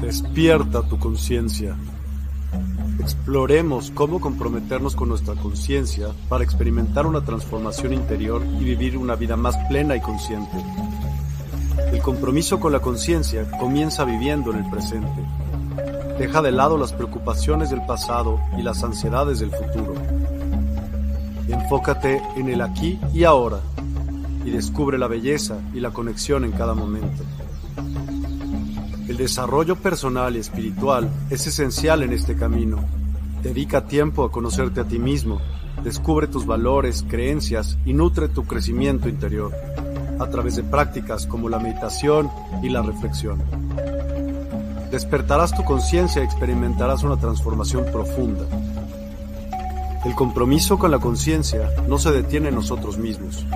Despierta tu conciencia. Exploremos cómo comprometernos con nuestra conciencia para experimentar una transformación interior y vivir una vida más plena y consciente. El compromiso con la conciencia comienza viviendo en el presente. Deja de lado las preocupaciones del pasado y las ansiedades del futuro. Enfócate en el aquí y ahora y descubre la belleza y la conexión en cada momento. El desarrollo personal y espiritual es esencial en este camino. Dedica tiempo a conocerte a ti mismo, descubre tus valores, creencias y nutre tu crecimiento interior a través de prácticas como la meditación y la reflexión. Despertarás tu conciencia y experimentarás una transformación profunda. El compromiso con la conciencia no se detiene en nosotros mismos,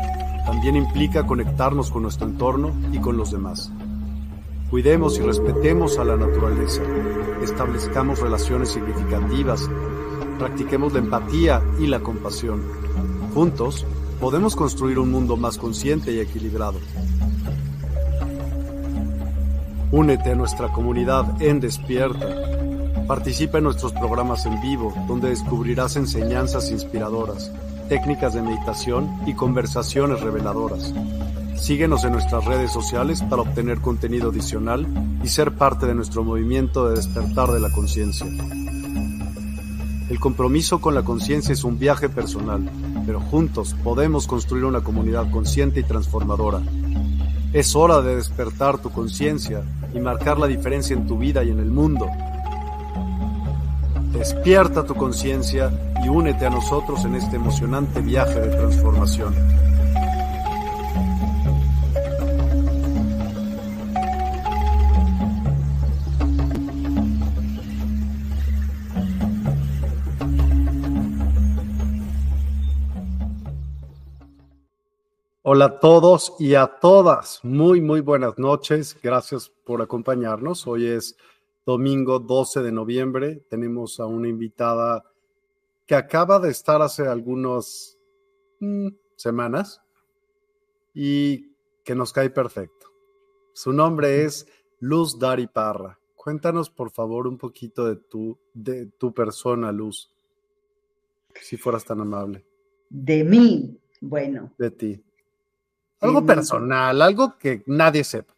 también implica conectarnos con nuestro entorno y con los demás. Cuidemos y respetemos a la naturaleza, establezcamos relaciones significativas, practiquemos la empatía y la compasión. Juntos podemos construir un mundo más consciente y equilibrado. Únete a nuestra comunidad en Despierta. Participa en nuestros programas en vivo, donde descubrirás enseñanzas inspiradoras, técnicas de meditación y conversaciones reveladoras. Síguenos en nuestras redes sociales para obtener contenido adicional y ser parte de nuestro movimiento de despertar de la conciencia. El compromiso con la conciencia es un viaje personal, pero juntos podemos construir una comunidad consciente y transformadora. Es hora de despertar tu conciencia y marcar la diferencia en tu vida y en el mundo. Despierta tu conciencia y únete a nosotros en este emocionante viaje de transformación. Hola a todos y a todas. Muy, muy buenas noches. Gracias por acompañarnos. Hoy es domingo 12 de noviembre. Tenemos a una invitada que acaba de estar hace algunas mm, semanas y que nos cae perfecto. Su nombre es Luz Dari Parra. Cuéntanos, por favor, un poquito de tu, de tu persona, Luz, si fueras tan amable. De mí, bueno. De ti. Algo personal, algo que nadie sepa.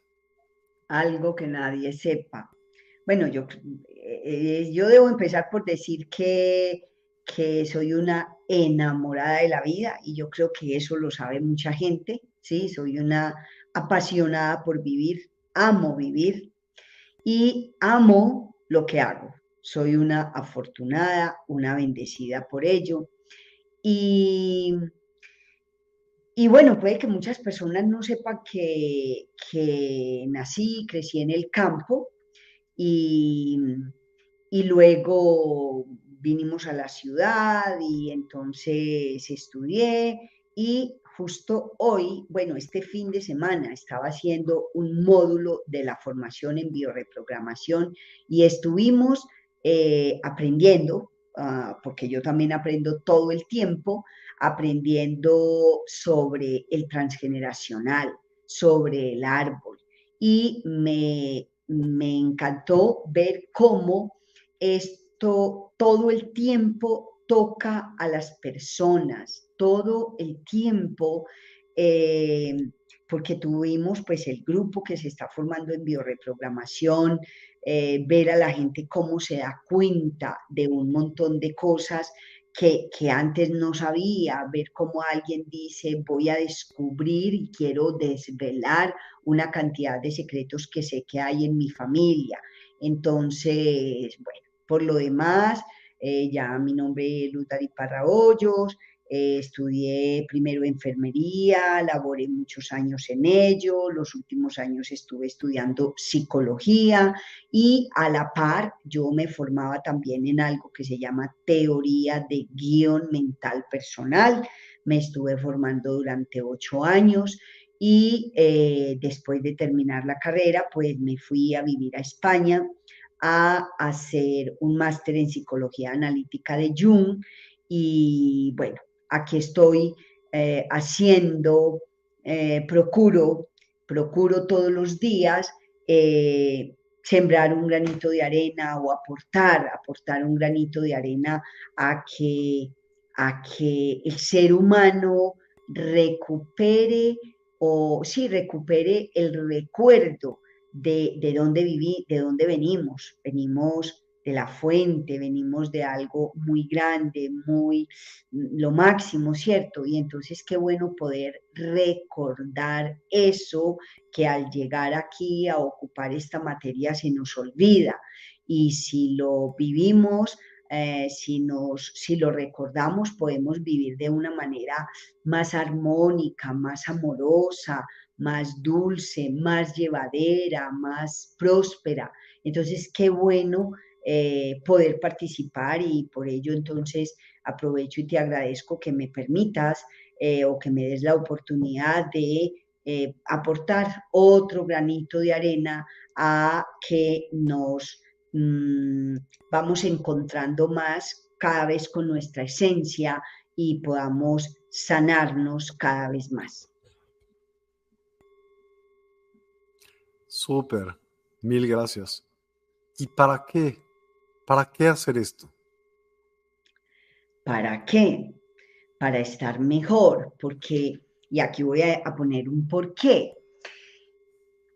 Algo que nadie sepa. Bueno, yo, eh, yo debo empezar por decir que, que soy una enamorada de la vida y yo creo que eso lo sabe mucha gente, ¿sí? Soy una apasionada por vivir, amo vivir y amo lo que hago. Soy una afortunada, una bendecida por ello. Y y bueno, puede que muchas personas no sepan que, que nací, crecí en el campo y, y luego vinimos a la ciudad y entonces estudié y justo hoy, bueno, este fin de semana estaba haciendo un módulo de la formación en bioreprogramación y estuvimos eh, aprendiendo, ah, porque yo también aprendo todo el tiempo, aprendiendo sobre el transgeneracional, sobre el árbol. Y me, encantó ver cómo esto todo el tiempo toca a las personas, todo el tiempo, eh, porque tuvimos pues el grupo que se está formando en bioreprogramación, eh, ver a la gente cómo se da cuenta de un montón de cosas que, antes no sabía, ver cómo alguien dice, voy a descubrir y quiero desvelar una cantidad de secretos que sé que hay en mi familia. Entonces, bueno, por lo demás, eh, ya mi nombre es Luz eh, estudié primero enfermería, laboré muchos años en ello, los últimos años estuve estudiando psicología y a la par yo me formaba también en algo que se llama teoría de guion mental personal. Me estuve formando durante ocho años y eh, después de terminar la carrera, pues me fui a vivir a España a hacer un máster en psicología analítica de Jung y bueno, aquí estoy eh, haciendo, eh, procuro procuro todos los días eh, sembrar un granito de arena o aportar, aportar un granito de arena a que, a que el ser humano recupere o sí recupere el recuerdo de, de dónde viví, de dónde venimos. Venimos de la fuente, venimos de algo muy grande, muy lo máximo, ¿cierto? Y entonces qué bueno poder recordar eso que al llegar aquí a ocupar esta materia se nos olvida. Y si lo vivimos, eh, si, nos, si lo recordamos, podemos vivir de una manera más armónica, más amorosa, más dulce, más llevadera, más próspera. Entonces, qué bueno eh, poder participar y por ello entonces aprovecho y te agradezco que me permitas eh, o que me des la oportunidad de eh, aportar otro granito de arena a que nos mm, vamos encontrando más cada vez con nuestra esencia y podamos sanarnos cada vez más. Súper, mil gracias. ¿Y para qué? ¿Para qué hacer esto? ¿Para qué? Para estar mejor, porque, y aquí voy a, poner un porqué.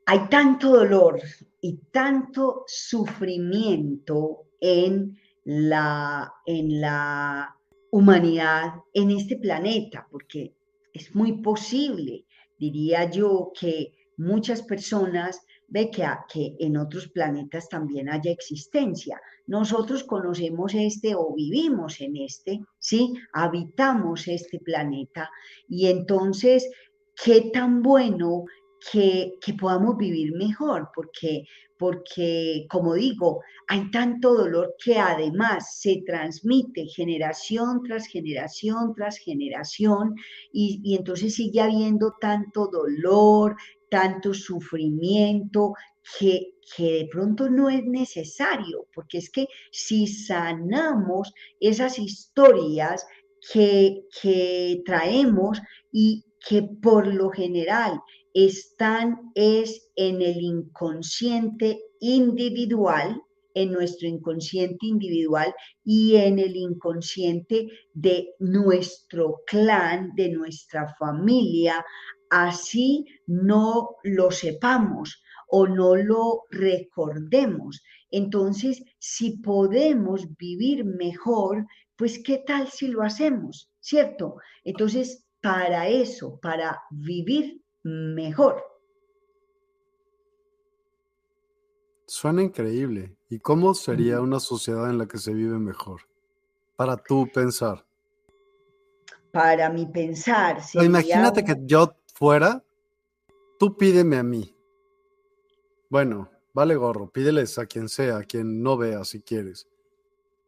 Hay tanto dolor y tanto sufrimiento en la, en la humanidad, en este planeta, porque es muy posible, diría yo, que muchas personas ve que, en otros planetas también haya existencia. Nosotros conocemos este o vivimos en este, ¿sí? Habitamos este planeta y entonces, qué tan bueno que, que, podamos vivir mejor, porque, porque, como digo, hay tanto dolor que además se transmite generación tras generación tras generación y entonces sigue habiendo tanto dolor, tanto sufrimiento que, de pronto no es necesario, porque es que si sanamos esas historias que, que traemos y que por lo general están es en el inconsciente individual, en nuestro inconsciente individual y en el inconsciente de nuestro clan, de nuestra familia, así no lo sepamos o no lo recordemos. Entonces, si podemos vivir mejor, pues qué tal si lo hacemos, ¿cierto? Entonces, para eso, para vivir mejor. Suena increíble. ¿Y cómo sería una sociedad en la que se vive mejor? Para tú pensar. Para mi pensar. Imagínate que yo fuera, tú pídeme a mí. Bueno, vale gorro, pídeles a quien sea, a quien no vea si quieres.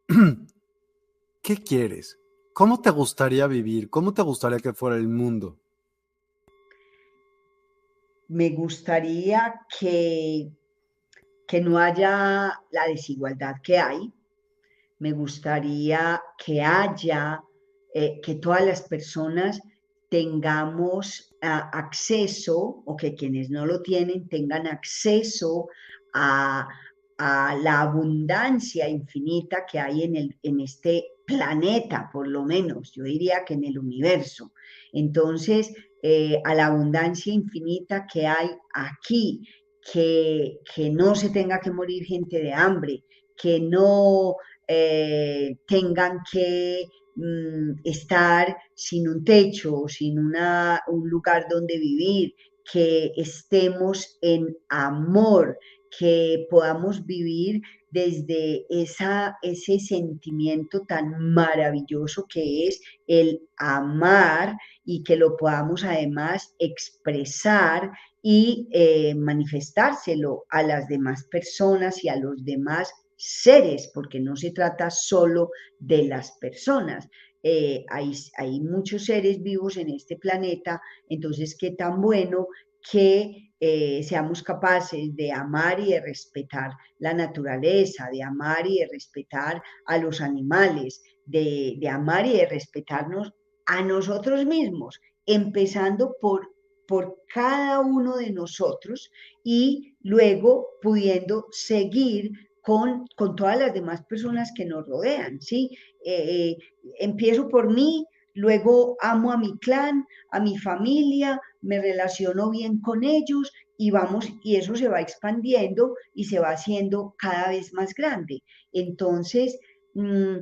¿Qué quieres? ¿Cómo te gustaría vivir? ¿Cómo te gustaría que fuera el mundo? Me gustaría que, que no haya la desigualdad que hay. Me gustaría que haya, eh, que todas las personas tengamos acceso o que quienes no lo tienen tengan acceso a, la abundancia infinita que hay en, el, en este planeta, por lo menos, yo diría que en el universo. Entonces, eh, a la abundancia infinita que hay aquí, que, que, no se tenga que morir gente de hambre, que no eh, tengan que Mm, estar sin un techo, sin una, un lugar donde vivir, que estemos en amor, que podamos vivir desde esa, ese sentimiento tan maravilloso que es el amar y que lo podamos además expresar y eh, manifestárselo a las demás personas y a los demás seres, porque no se trata solo de las personas. Eh, hay, hay, muchos seres vivos en este planeta, entonces qué tan bueno que eh, seamos capaces de amar y de respetar la naturaleza, de amar y de respetar a los animales, de, de amar y de respetarnos a nosotros mismos, empezando por por cada uno de nosotros y luego pudiendo seguir con, con todas las demás personas que nos rodean, ¿sí? Eh, eh, empiezo por mí, luego amo a mi clan, a mi familia, me relaciono bien con ellos y vamos, y eso se va expandiendo y se va haciendo cada vez más grande. Entonces, mm,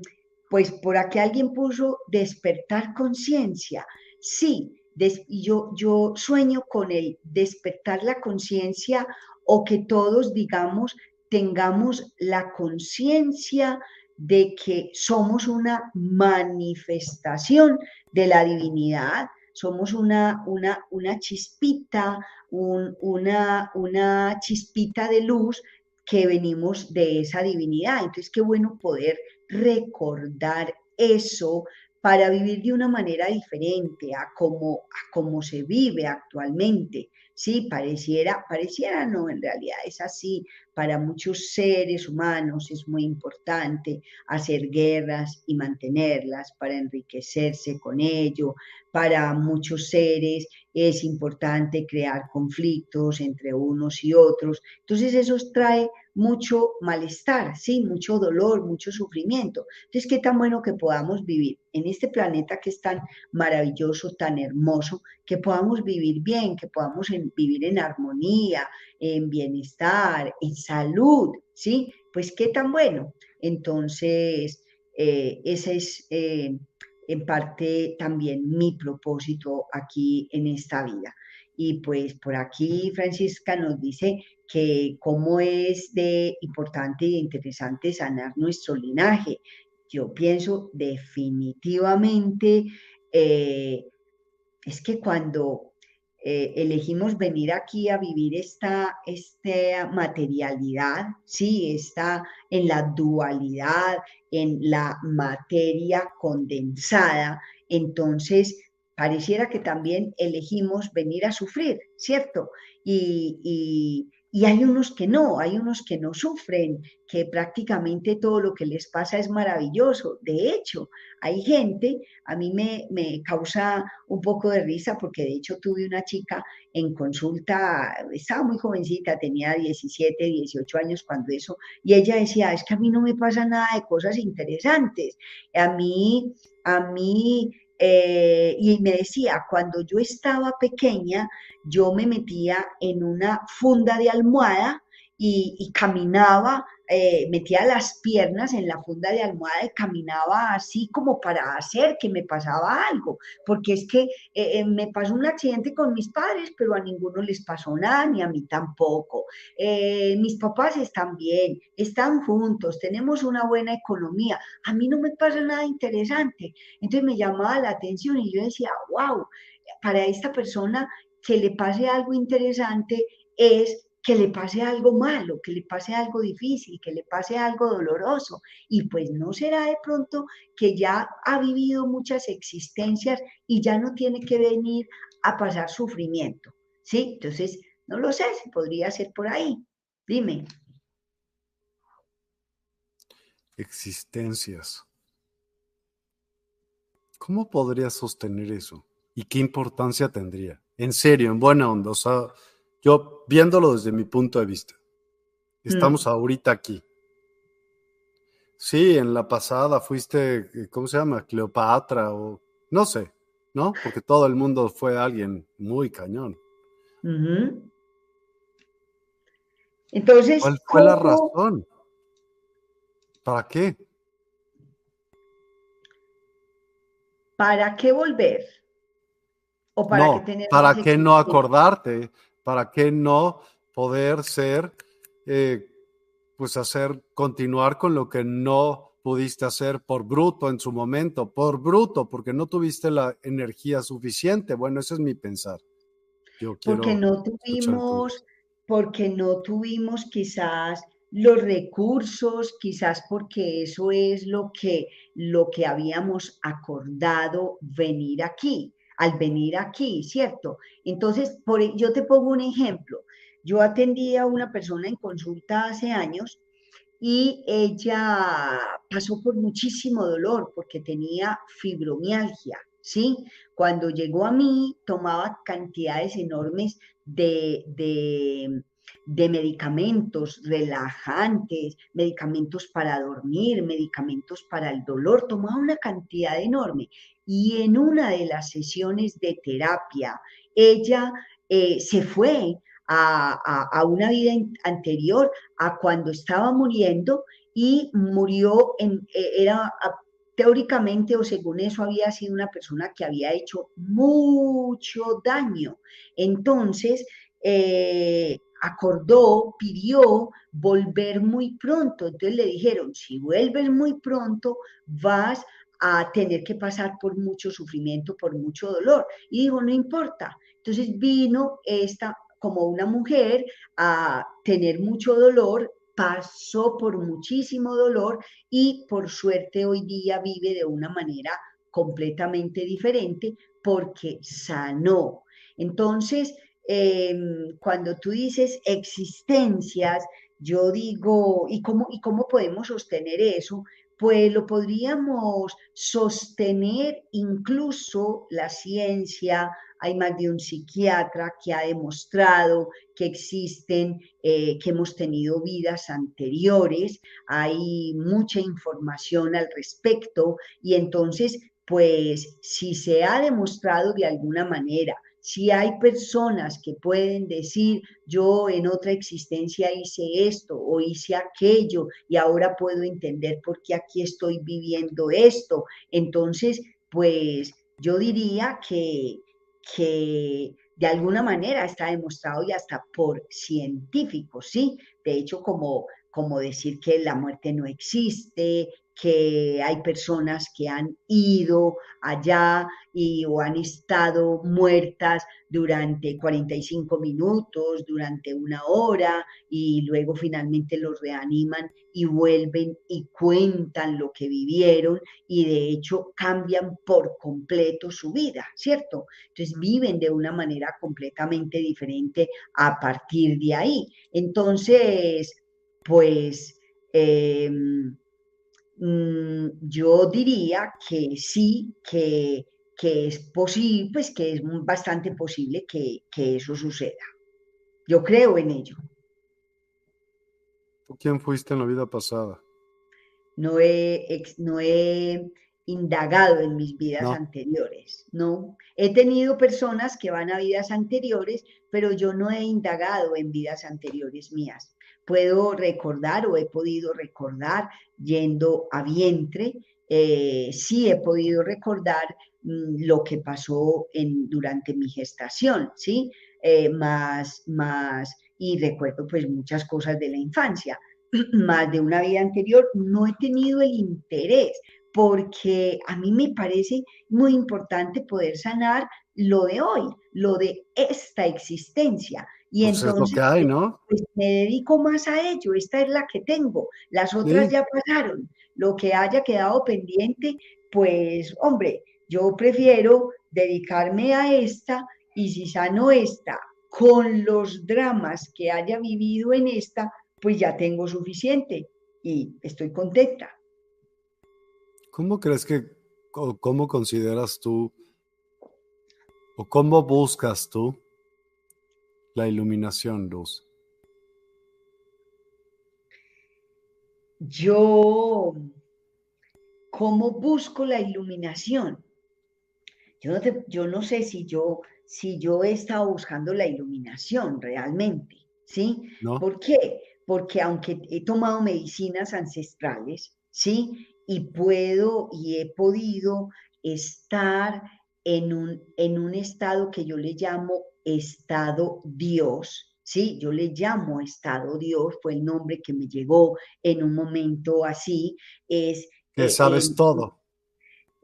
pues por aquí alguien puso despertar conciencia. Sí, yo, yo sueño con el despertar la conciencia o que todos, digamos, tengamos la conciencia de que somos una manifestación de la divinidad, somos una, una, una chispita, una, una chispita de luz que venimos de esa divinidad. Entonces, qué bueno poder recordar eso para vivir de una manera diferente a como, a se vive actualmente. Sí, pareciera, pareciera no, en realidad es así. Para muchos seres humanos es muy importante hacer guerras y mantenerlas para enriquecerse con ello. Para muchos seres es importante crear conflictos entre unos y otros. Entonces eso trae mucho malestar, sí, mucho dolor, mucho sufrimiento. Entonces, qué tan bueno que podamos vivir en este planeta que es tan maravilloso, tan hermoso, que podamos vivir bien, que podamos vivir en armonía, en bienestar, en salud, ¿sí? Pues qué tan bueno. Entonces, eh, ese es eh, en parte también mi propósito aquí en esta vida. Y pues por aquí Francisca nos dice que cómo es de importante e interesante sanar nuestro linaje. Yo pienso definitivamente, eh, es que cuando eh, elegimos venir aquí a vivir esta, materialidad, sí, está en la dualidad, en la materia condensada, entonces pareciera que también elegimos venir a sufrir, ¿cierto? Y, hay unos que no, hay unos que no sufren, que prácticamente todo lo que les pasa es maravilloso. De hecho, hay gente, a mí me, me causa un poco de risa porque de hecho tuve una chica en consulta, estaba muy jovencita, tenía 17, 18 años cuando eso, y ella decía, es que a mí no me pasa nada de cosas interesantes. A mí, a mí eh, y me decía, cuando yo estaba pequeña, yo me metía en una funda de almohada y, caminaba, eh, metía las piernas en la funda de almohada y caminaba así como para hacer que me pasaba algo, porque es que eh, me pasó un accidente con mis padres, pero a ninguno les pasó nada, ni a mí tampoco. mis papás están bien, están juntos, tenemos una buena economía, a mí no me pasa nada interesante. Entonces me llamaba la atención y yo decía, wow, para esta persona que le pase algo interesante es que le pase algo malo, que le pase algo difícil, que le pase algo doloroso. Y pues no será de pronto que ya ha vivido muchas existencias y ya no tiene que venir a pasar sufrimiento. ¿Sí? Entonces, no lo sé, si podría ser por ahí. Dime. Existencias. ¿Cómo podría sostener eso? ¿Y qué importancia tendría? En serio, en buena onda. O sea, yo viéndolo desde mi punto de vista. Estamos mm. ahorita aquí. Sí, en la pasada fuiste, eh, ¿cómo se llama? Cleopatra o no sé, ¿no? Porque todo el mundo fue alguien muy cañón. Entonces, ¿cuál fue la razón? ¿Para qué? ¿Para qué volver? ¿O para no, qué ¿Para qué no acordarte? ¿Para qué no poder ser, eh, pues hacer, continuar con lo que no pudiste hacer por bruto en su momento, por bruto, porque no tuviste la energía suficiente? Bueno, ese es mi pensar. Yo porque no tuvimos, porque no tuvimos quizás los recursos, quizás porque eso es lo que, lo que habíamos acordado venir aquí al venir aquí, ¿cierto? Entonces, por, e, yo te pongo un ejemplo. Yo atendí a una persona en consulta hace años y ella pasó por muchísimo dolor porque tenía fibromialgia, ¿sí? Cuando llegó a mí, tomaba cantidades enormes de, de, de medicamentos relajantes, medicamentos para dormir, medicamentos para el dolor, tomaba una cantidad enorme. Y en una de las sesiones de terapia, ella eh, se fue a, una vida anterior, a cuando estaba muriendo y murió en, eh, era teóricamente o según eso había sido una persona que había hecho mucho daño. Entonces, eh, acordó, pidió volver muy pronto. Entonces le dijeron, si vuelves muy pronto, vas a tener que pasar por mucho sufrimiento, por mucho dolor. Y dijo, no importa. Entonces vino esta como una mujer a tener mucho dolor, pasó por muchísimo dolor y por suerte hoy día vive de una manera completamente diferente porque sanó. Entonces, em, cuando tú dices existencias, yo digo, ¿y cómo, ¿y cómo podemos sostener eso? Pues lo podríamos sostener incluso la ciencia, hay más de un psiquiatra que ha demostrado que existen, eh, que hemos tenido vidas anteriores, hay mucha información al respecto. Y entonces, pues si se ha demostrado de alguna manera, si hay personas que pueden decir, yo en otra existencia hice esto o hice aquello y ahora puedo entender por qué aquí estoy viviendo esto, entonces, pues yo diría que, que de alguna manera está demostrado y hasta por científicos, ¿sí? De hecho, como, como decir que la muerte no existe, que hay personas que han ido allá y o han estado muertas durante 45 minutos, durante una hora y luego finalmente los reaniman y vuelven y cuentan lo que vivieron y de hecho cambian por completo su vida, ¿cierto? Entonces viven de una manera completamente diferente a partir de ahí. Entonces, pues... Em, Mm, yo diría que sí, que, es posible, pues que es bastante posible que, eso suceda. Yo creo en ello. quién fuiste en la vida pasada? No he, no he indagado en mis vidas anteriores, ¿no? He tenido personas que van a vidas anteriores, pero yo no he indagado en vidas anteriores mías puedo recordar o he podido recordar yendo a vientre, eh, sí he podido recordar mm, lo que pasó en, durante mi gestación, ¿sí? Eh, más, más, y recuerdo pues muchas cosas de la infancia, más de una vida anterior, no he tenido el interés porque a mí me parece muy importante poder sanar lo de hoy, lo de esta existencia. Y pues entonces, hay, ¿no? Pues me dedico más a ello, esta es la que tengo, las otras ya pasaron, lo que haya quedado pendiente, pues hombre, yo prefiero dedicarme a esta y si sano esta con los dramas que haya vivido en esta, pues ya tengo suficiente y estoy contenta. ¿Cómo crees que, o cómo consideras tú, o cómo buscas tú la iluminación, Luz? Yo, ¿cómo busco la iluminación? Yo no, yo no sé si yo, si yo he estado buscando la iluminación realmente, ¿sí? ¿Por qué? Porque aunque he tomado medicinas ancestrales, ¿sí? Y puedo y he podido estar en un, en un estado que yo le llamo estado Dios, ¿sí? Yo le llamo estado Dios, fue el nombre que me llegó en un momento así, es... Que sabes todo.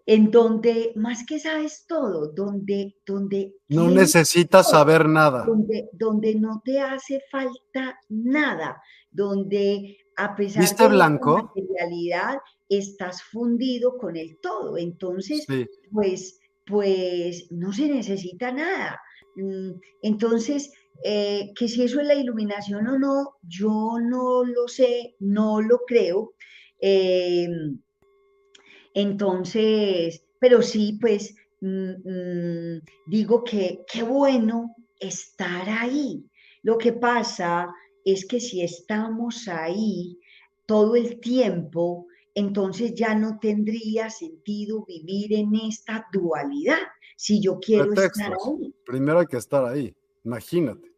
En donde, más que sabes todo, donde... donde no necesitas saber nada. Donde, donde no te hace falta nada, donde a pesar ¿Viste de blanco? la materialidad estás fundido con el todo. Entonces, pues, pues no se necesita nada. Mm, entonces, eh, que si eso es la iluminación o no, yo no lo sé, no lo creo. Em, entonces, pero sí, pues mm, mm, digo que qué bueno estar ahí. Lo que pasa es que si estamos ahí todo el tiempo, entonces ya no tendría sentido vivir en esta dualidad. Si yo quiero estar ahí. Primero hay que estar ahí, imagínate.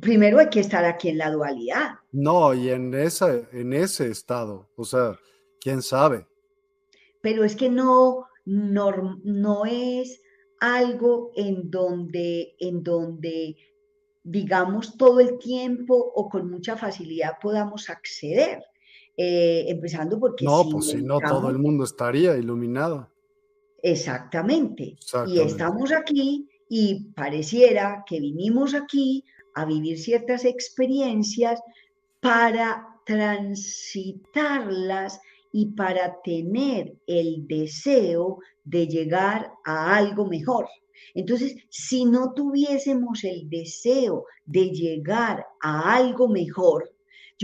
Primero hay que estar aquí en la dualidad. No, y en, esa, en ese estado, o sea, quién sabe. Pero es que no, no, no es algo en donde, en donde, digamos, todo el tiempo o con mucha facilidad podamos acceder. Eh, empezando porque... No, pues si no, todo el mundo estaría iluminado. Exactamente. Y estamos aquí y pareciera que vinimos aquí a vivir ciertas experiencias para transitarlas y para tener el deseo de llegar a algo mejor. Entonces, si no tuviésemos el deseo de llegar a algo mejor,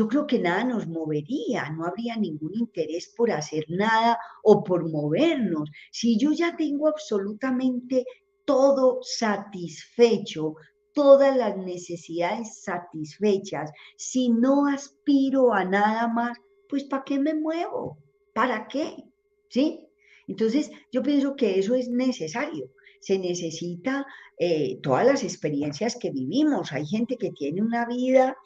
yo creo que nada nos movería, no habría ningún interés por hacer nada o por movernos. Si yo ya tengo absolutamente todo satisfecho, todas las necesidades satisfechas, si no aspiro a nada más, pues ¿para qué me muevo? ¿Para qué? ¿Sí? Entonces, yo pienso que eso es necesario. Se necesita eh, todas las experiencias que vivimos. Hay gente que tiene una vida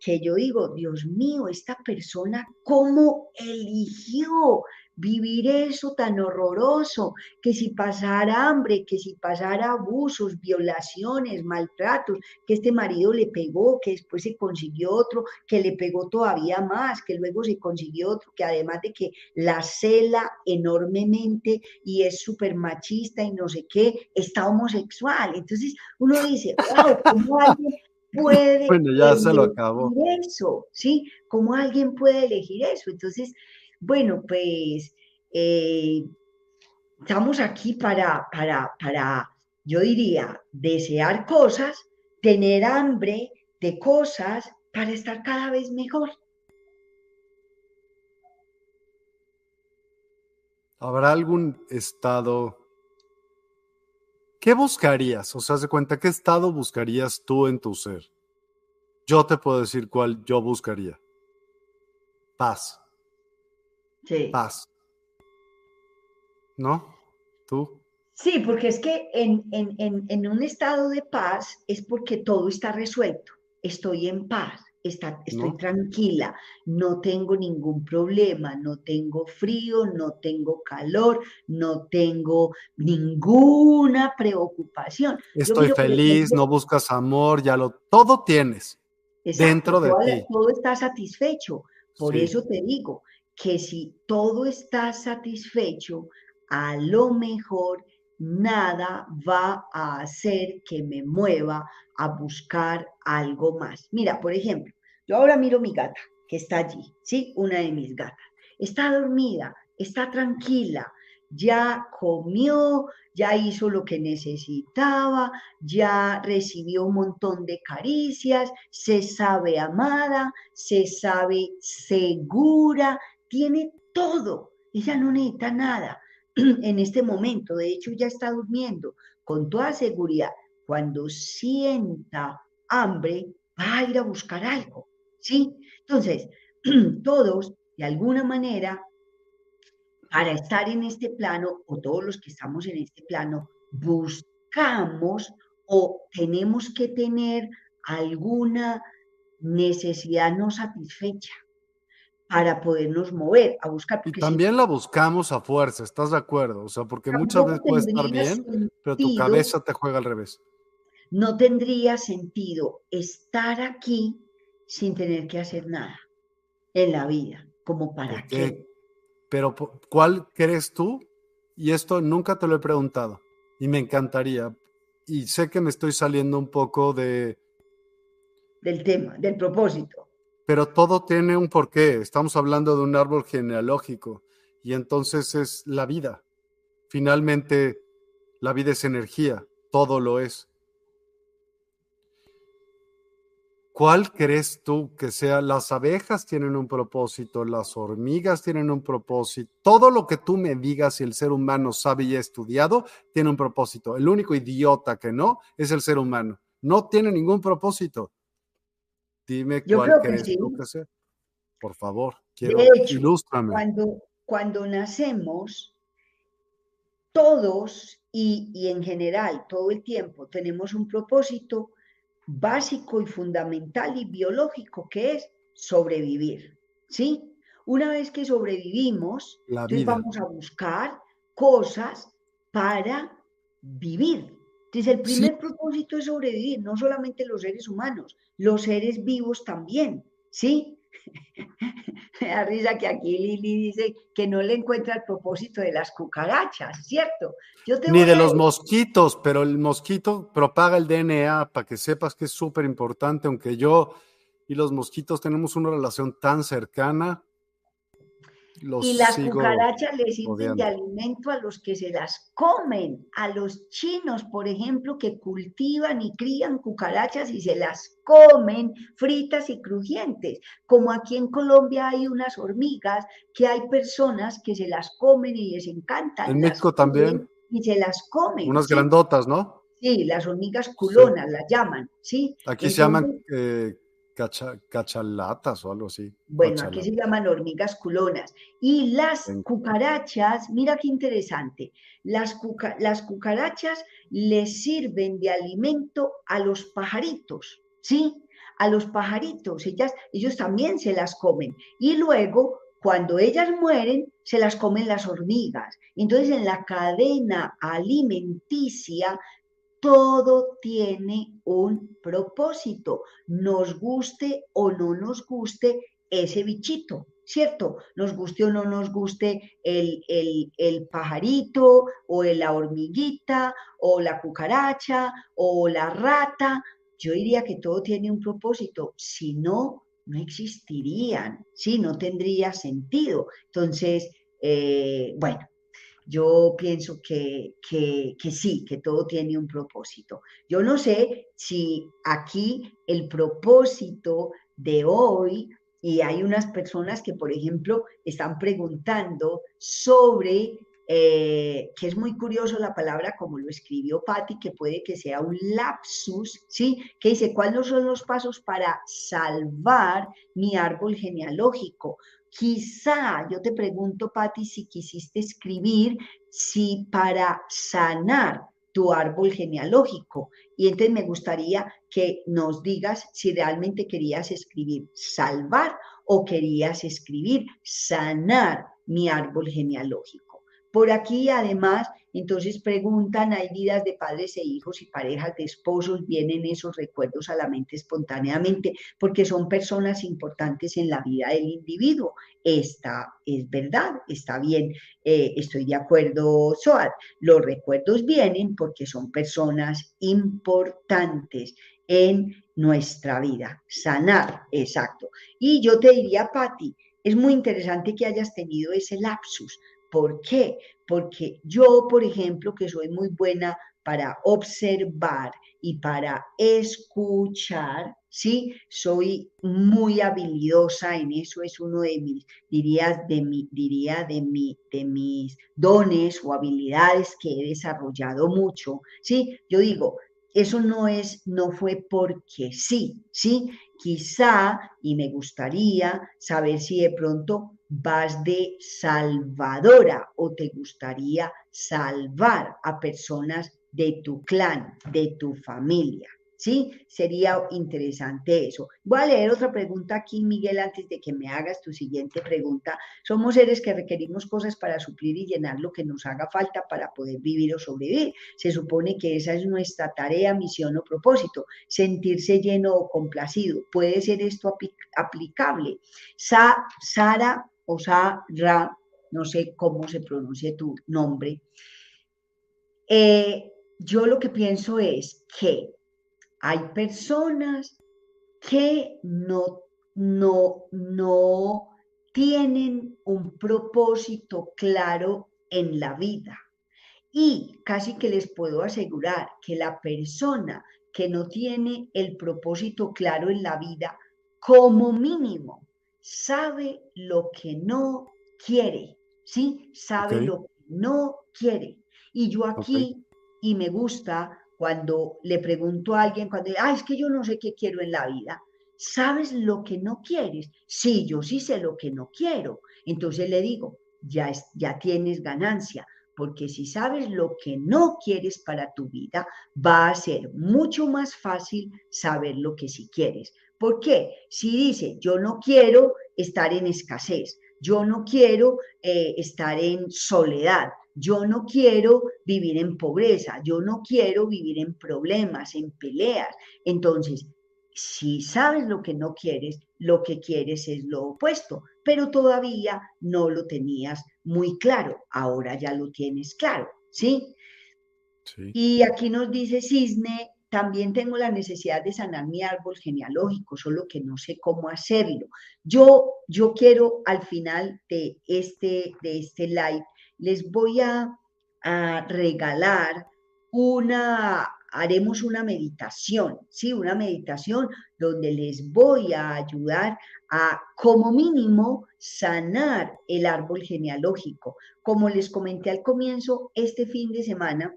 que yo digo, Dios mío, esta persona, ¿cómo eligió vivir eso tan horroroso? Que si pasara hambre, que si pasara abusos, violaciones, maltratos, que este marido le pegó, que después se consiguió otro, que le pegó todavía más, que luego se consiguió otro, que además de que la cela enormemente y es súper machista y no sé qué, está homosexual. Entonces uno dice, wow, ¿cómo alguien puede bueno, ya se lo acabó. eso? ¿Sí? ¿Cómo alguien puede elegir eso? Entonces, bueno, pues eh, estamos aquí para, para, para, yo diría, desear cosas, tener hambre de cosas para estar cada vez mejor. ¿Habrá algún estado ¿Qué buscarías? O sea, de cuenta, ¿qué estado buscarías tú en tu ser? Yo te puedo decir cuál yo buscaría. Paz. Sí. Paz. ¿No? ¿Tú? Sí, porque es que en, en un estado de paz es porque todo está resuelto. Estoy en paz estoy tranquila, no tengo ningún problema, no tengo frío, no tengo calor, no tengo ninguna preocupación. Estoy feliz, no buscas amor, ya lo, todo tienes dentro de ti. Todo está satisfecho. Por eso te digo que si todo está satisfecho, a lo mejor nada va a hacer que me mueva a buscar algo más. Mira, por ejemplo, yo ahora miro mi gata, que está allí, ¿sí? Una de mis gatas. Está dormida, está tranquila, ya comió, ya hizo lo que necesitaba, ya recibió un montón de caricias, se sabe amada, se sabe segura, tiene todo. Ella no necesita nada en este momento. De hecho, ya está durmiendo con toda seguridad. Cuando sienta hambre, va a ir a buscar algo. ¿Sí? Entonces, todos, de alguna manera, para estar en este plano, o todos los que estamos en este plano, buscamos o tenemos que tener alguna necesidad no satisfecha para podernos mover a buscar. Y también la buscamos a fuerza, ¿estás de acuerdo? O sea, porque muchas veces puede estar bien, pero tu cabeza te juega al revés. No tendría sentido estar aquí sin tener que hacer nada en la vida, como para qué. Pero ¿cuál crees tú? Y esto nunca te lo he preguntado y me encantaría. Y sé que me estoy saliendo un poco de... Del tema, del propósito. Pero todo tiene un porqué. Estamos hablando de un árbol genealógico y entonces es la vida. Finalmente, la vida es energía, todo lo es. ¿Cuál crees tú que sea? Las abejas tienen un propósito, las hormigas tienen un propósito. Todo lo que tú me digas y el ser humano sabe y ha estudiado tiene un propósito. El único idiota que no es el ser humano. No tiene ningún propósito. Dime cuál crees tú que sea. Por favor, quiero ilústrame. Cuando, cuando nacemos, todos y, y en general, todo el tiempo, tenemos un propósito básico y fundamental y biológico que es sobrevivir, ¿sí? Una vez que sobrevivimos, vamos a buscar cosas para vivir. Entonces, el primer propósito es sobrevivir, no solamente los seres humanos, los seres vivos también, ¿sí? Me da risa que aquí Lili dice que no le encuentra el propósito de las cucarachas, ¿cierto? Ni de los mosquitos, pero el mosquito propaga el DNA para que sepas que es súper importante, aunque yo y los mosquitos tenemos una relación tan cercana y las cucarachas les sirven de alimento a los que se las comen, a los chinos, por ejemplo, que cultivan y crían cucarachas y se las comen fritas y crujientes. Como aquí en Colombia hay unas hormigas que hay personas que se las comen y les encantan. En México también. Y se las comen. Unas grandotas, ¿no? Sí, las hormigas culonas las llaman, ¿sí? Aquí se llaman eh, cachalatas o algo así. Bueno, aquí se llaman hormigas culonas. Y las cucarachas, mira qué interesante, las, las cucarachas les sirven de alimento a los pajaritos, ¿sí? A los pajaritos, ellas, ellos también se las comen. Y luego, cuando ellas mueren, se las comen las hormigas. Entonces, en la cadena alimenticia todo tiene un propósito, nos guste o no nos guste ese bichito, ¿cierto? Nos guste o no nos guste el, el, pajarito o la hormiguita o la cucaracha o la rata. Yo diría que todo tiene un propósito, si no, no existirían, si no tendría sentido. Entonces, eh, bueno, yo pienso que, sí, que todo tiene un propósito. Yo no sé si aquí el propósito de hoy, y hay unas personas que, por ejemplo, están preguntando sobre, eh, que es muy curioso la palabra como lo escribió Patti, que puede que sea un lapsus, ¿sí? Que dice, ¿cuáles son los pasos para salvar mi árbol genealógico? Quizá, yo te pregunto, Patti, si quisiste escribir, si para sanar tu árbol genealógico. Y entonces me gustaría que nos digas si realmente querías escribir salvar o querías escribir sanar mi árbol genealógico. Por aquí, además, entonces preguntan, hay vidas de padres e hijos y parejas de esposos, vienen esos recuerdos a la mente espontáneamente porque son personas importantes en la vida del individuo. Esta es verdad, está bien, eh, estoy de acuerdo, Soad. Los recuerdos vienen porque son personas importantes en nuestra vida. Sanar, exacto. Y yo te diría, Patti, es muy interesante que hayas tenido ese lapsus. ¿Por qué? porque yo, por ejemplo, que soy muy buena para observar y para escuchar, ¿sí? Soy muy habilidosa en eso, es uno de mis, diría, de mi, diría de, mi, de mis dones o habilidades que he desarrollado mucho, ¿sí? Yo digo, eso no es, no fue porque sí, ¿sí? Quizá, y me gustaría saber si de pronto vas de salvadora o te gustaría salvar a personas de tu clan, de tu familia. ¿Sí? Sería interesante eso. Voy a leer otra pregunta aquí, Miguel, antes de que me hagas tu siguiente pregunta. Somos seres que requerimos cosas para suplir y llenar lo que nos haga falta para poder vivir o sobrevivir. Se supone que esa es nuestra tarea, misión o propósito, sentirse lleno o complacido. ¿Puede ser esto aplicable? Sa Sara o Ra, no sé cómo se pronuncia tu nombre. Eh, yo lo que pienso es que hay personas que no, no, no tienen un propósito claro en la vida. Y casi que les puedo asegurar que la persona que no tiene el propósito claro en la vida, como mínimo, sabe lo que no quiere, ¿sí? Sabe lo que no quiere. Y yo aquí, y me gusta cuando le pregunto a alguien, cuando, ah, es que yo no sé qué quiero en la vida, ¿sabes lo que no quieres? Sí, yo sí sé lo que no quiero. Entonces le digo, ya, ya tienes ganancia, porque si sabes lo que no quieres para tu vida, va a ser mucho más fácil saber lo que sí quieres. ¿Por qué? Si dice, yo no quiero estar en escasez, yo no quiero eh, estar en soledad, yo no quiero vivir en pobreza, yo no quiero vivir en problemas, en peleas. Entonces, si sabes lo que no quieres, lo que quieres es lo opuesto, pero todavía no lo tenías muy claro, ahora ya lo tienes claro, ¿sí? sí. Y aquí nos dice Cisne, también tengo la necesidad de sanar mi árbol genealógico, solo que no sé cómo hacerlo. Yo, yo quiero al final de este, de este live, les voy a, a regalar una, haremos una meditación, ¿sí? Una meditación donde les voy a ayudar a, como mínimo, sanar el árbol genealógico. Como les comenté al comienzo, este fin de semana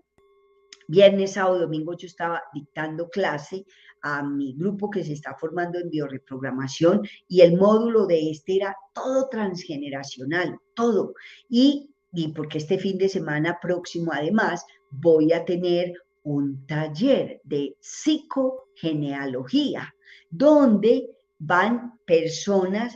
Viernes, sábado, domingo yo estaba dictando clase a mi grupo que se está formando en bioreprogramación y el módulo de este era todo transgeneracional, todo. Y, y porque este fin de semana próximo además voy a tener un taller de psicogenealogía, donde van personas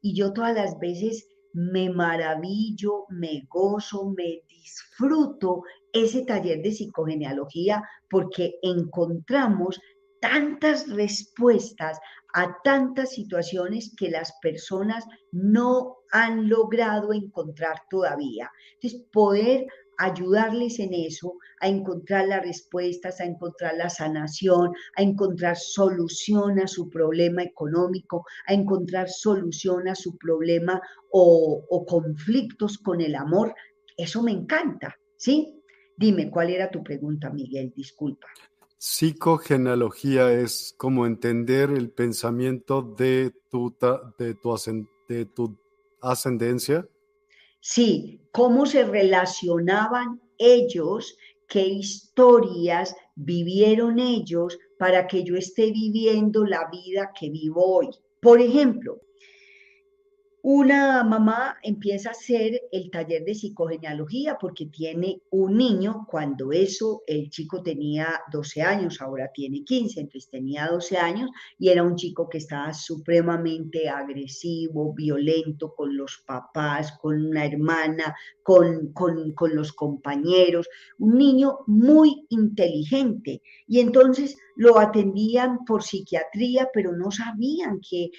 y yo todas las veces me maravillo, me gozo, me disfruto ese taller de psicogenealogía porque encontramos tantas respuestas a tantas situaciones que las personas no han logrado encontrar todavía. Entonces, poder ayudarles en eso, a encontrar las respuestas, a encontrar la sanación, a encontrar solución a su problema económico, a encontrar solución a su problema o, conflictos con el amor, eso me encanta, ¿sí? Dime, ¿cuál era tu pregunta, Miguel? Disculpa. Psicogenealogía es como entender el pensamiento de de tu, de tu ascendencia. Sí, cómo se relacionaban ellos, qué historias vivieron ellos para que yo esté viviendo la vida que vivo hoy. Por ejemplo, una mamá empieza a hacer el taller de psicogenealogía porque tiene un niño, cuando eso el chico tenía 12 años, ahora tiene 15, entonces tenía 12 años y era un chico que estaba supremamente agresivo, violento con los papás, con una hermana, con, con, con los compañeros, un niño muy inteligente. Y entonces lo atendían por psiquiatría, pero no sabían que,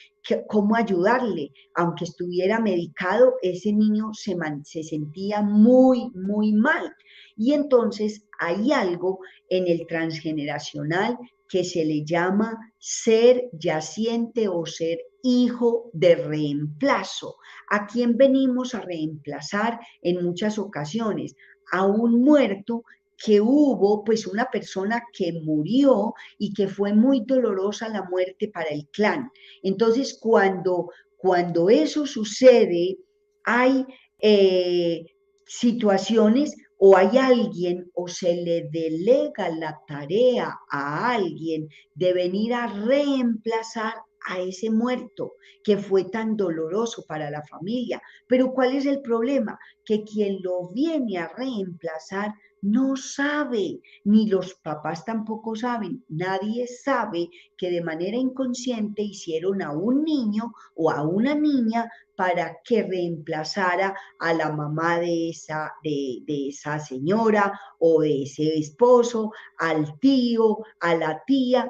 cómo ayudarle. Aunque estuviera medicado, ese niño se, se sentía muy, muy mal. Y entonces hay algo en el transgeneracional que se le llama ser yaciente o ser hijo de reemplazo. ¿A quién venimos a reemplazar en muchas ocasiones? A un muerto que hubo pues una persona que murió y que fue muy dolorosa la muerte para el clan. Entonces, cuando, cuando eso sucede, hay eh, situaciones o hay alguien o se le delega la tarea a alguien de venir a reemplazar a ese muerto que fue tan doloroso para la familia. Pero ¿cuál es el problema? Que quien lo viene a reemplazar no sabe, ni los papás tampoco saben, nadie sabe que de manera inconsciente hicieron a un niño o a una niña para que reemplazara a la mamá de esa, de, esa señora o de ese esposo, al tío, a la tía,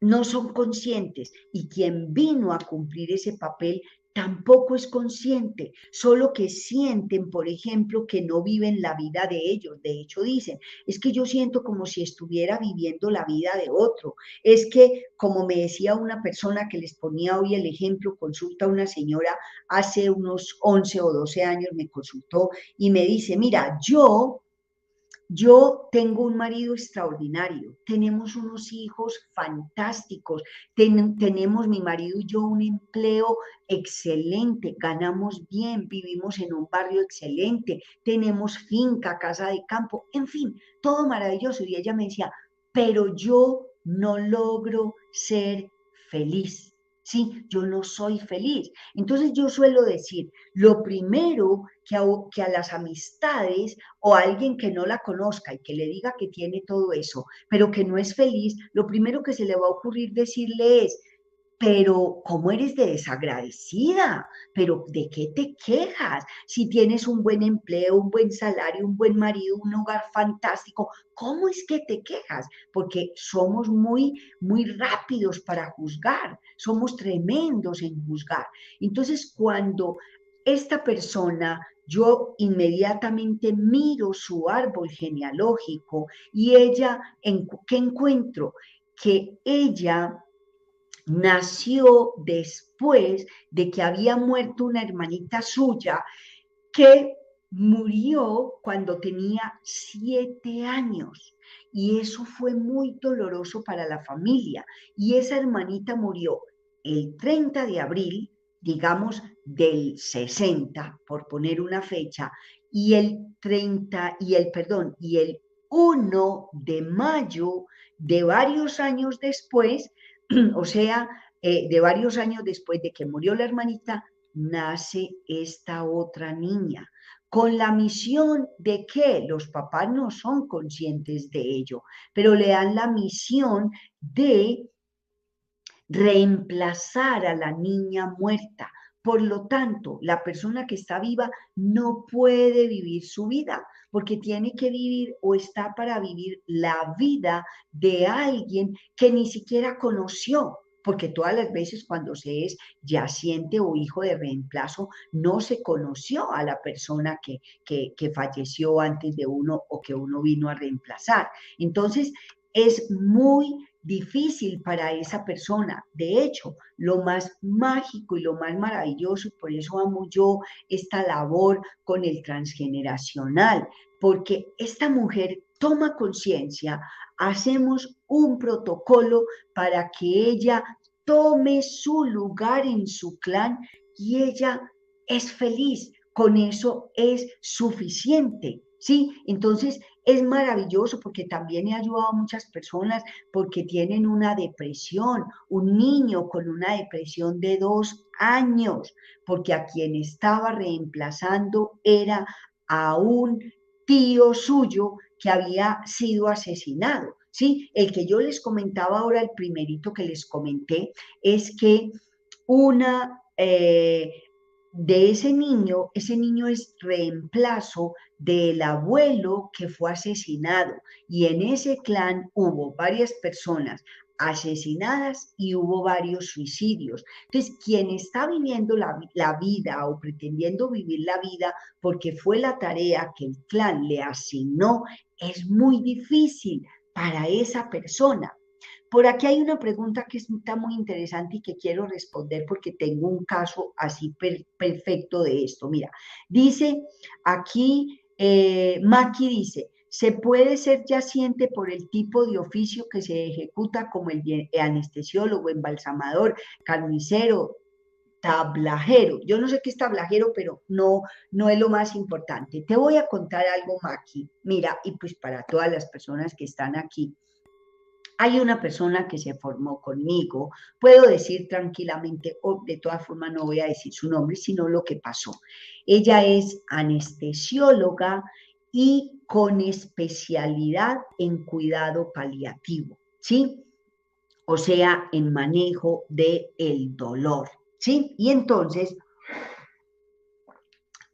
no son conscientes. Y quien vino a cumplir ese papel tampoco es consciente, solo que sienten, por ejemplo, que no viven la vida de ellos. De hecho, dicen, es que yo siento como si estuviera viviendo la vida de otro. Es que, como me decía una persona que les ponía hoy el ejemplo, consulta a una señora hace unos 11 o 12 años, me consultó y me dice, mira, yo yo tengo un marido extraordinario, tenemos unos hijos fantásticos, tenemos mi marido y yo un empleo excelente, ganamos bien, vivimos en un barrio excelente, tenemos finca, casa de campo, en fin, todo maravilloso. Y ella me decía, pero yo no logro ser feliz. Sí, yo no soy feliz. Entonces yo suelo decir, lo primero que a, que a, las amistades o a alguien que no la conozca y que le diga que tiene todo eso, pero que no es feliz, lo primero que se le va a ocurrir decirle es, pero ¿cómo eres de desagradecida? ¿Pero de qué te quejas? Si tienes un buen empleo, un buen salario, un buen marido, un hogar fantástico, ¿cómo es que te quejas? Porque somos muy, muy rápidos para juzgar, somos tremendos en juzgar. Entonces, cuando esta persona yo inmediatamente miro su árbol genealógico y ella, ¿qué encuentro? Que ella nació después de que había muerto una hermanita suya que murió cuando tenía siete años. Y eso fue muy doloroso para la familia. Y esa hermanita murió el 30 de abril, digamos, del 60, por poner una fecha, y el 30, y el, perdón, y el 1 de mayo de varios años después, o sea, eh, de varios años después de que murió la hermanita, nace esta otra niña, con la misión de que los papás no son conscientes de ello, pero le dan la misión de reemplazar a la niña muerta. Por lo tanto, la persona que está viva no puede vivir su vida, porque tiene que vivir o está para vivir la vida de alguien que ni siquiera conoció, porque todas las veces cuando se es yaciente o hijo de reemplazo, no se conoció a la persona que, que, que, falleció antes de uno o que uno vino a reemplazar. Entonces, es muy difícil para esa persona. De hecho, lo más mágico y lo más maravilloso, por eso amo yo esta labor con el transgeneracional, porque esta mujer toma conciencia, hacemos un protocolo para que ella tome su lugar en su clan y ella es feliz. Con eso es suficiente. ¿Sí? Entonces es maravilloso porque también he ayudado a muchas personas porque tienen una depresión, un niño con una depresión de dos años, porque a quien estaba reemplazando era a un tío suyo que había sido asesinado. ¿sí? El que yo les comentaba ahora, el primerito que les comenté, es que una... Eh, de ese niño, ese niño es reemplazo del abuelo que fue asesinado y en ese clan hubo varias personas asesinadas y hubo varios suicidios. Entonces, quien está viviendo la, la, vida o pretendiendo vivir la vida porque fue la tarea que el clan le asignó, es muy difícil para esa persona. Por aquí hay una pregunta que está muy interesante y que quiero responder porque tengo un caso así perfecto de esto. Mira, dice aquí, eh, Maki dice, se puede ser yaciente por el tipo de oficio que se ejecuta como el anestesiólogo, embalsamador, carnicero, tablajero. Yo no sé qué es tablajero, pero no, no es lo más importante. Te voy a contar algo, Maki. Mira, y pues para todas las personas que están aquí hay una persona que se formó conmigo, puedo decir tranquilamente, o de todas formas no voy a decir su nombre, sino lo que pasó. Ella es anestesióloga y con especialidad en cuidado paliativo, ¿sí? O sea, en manejo del el dolor, ¿sí? Y entonces,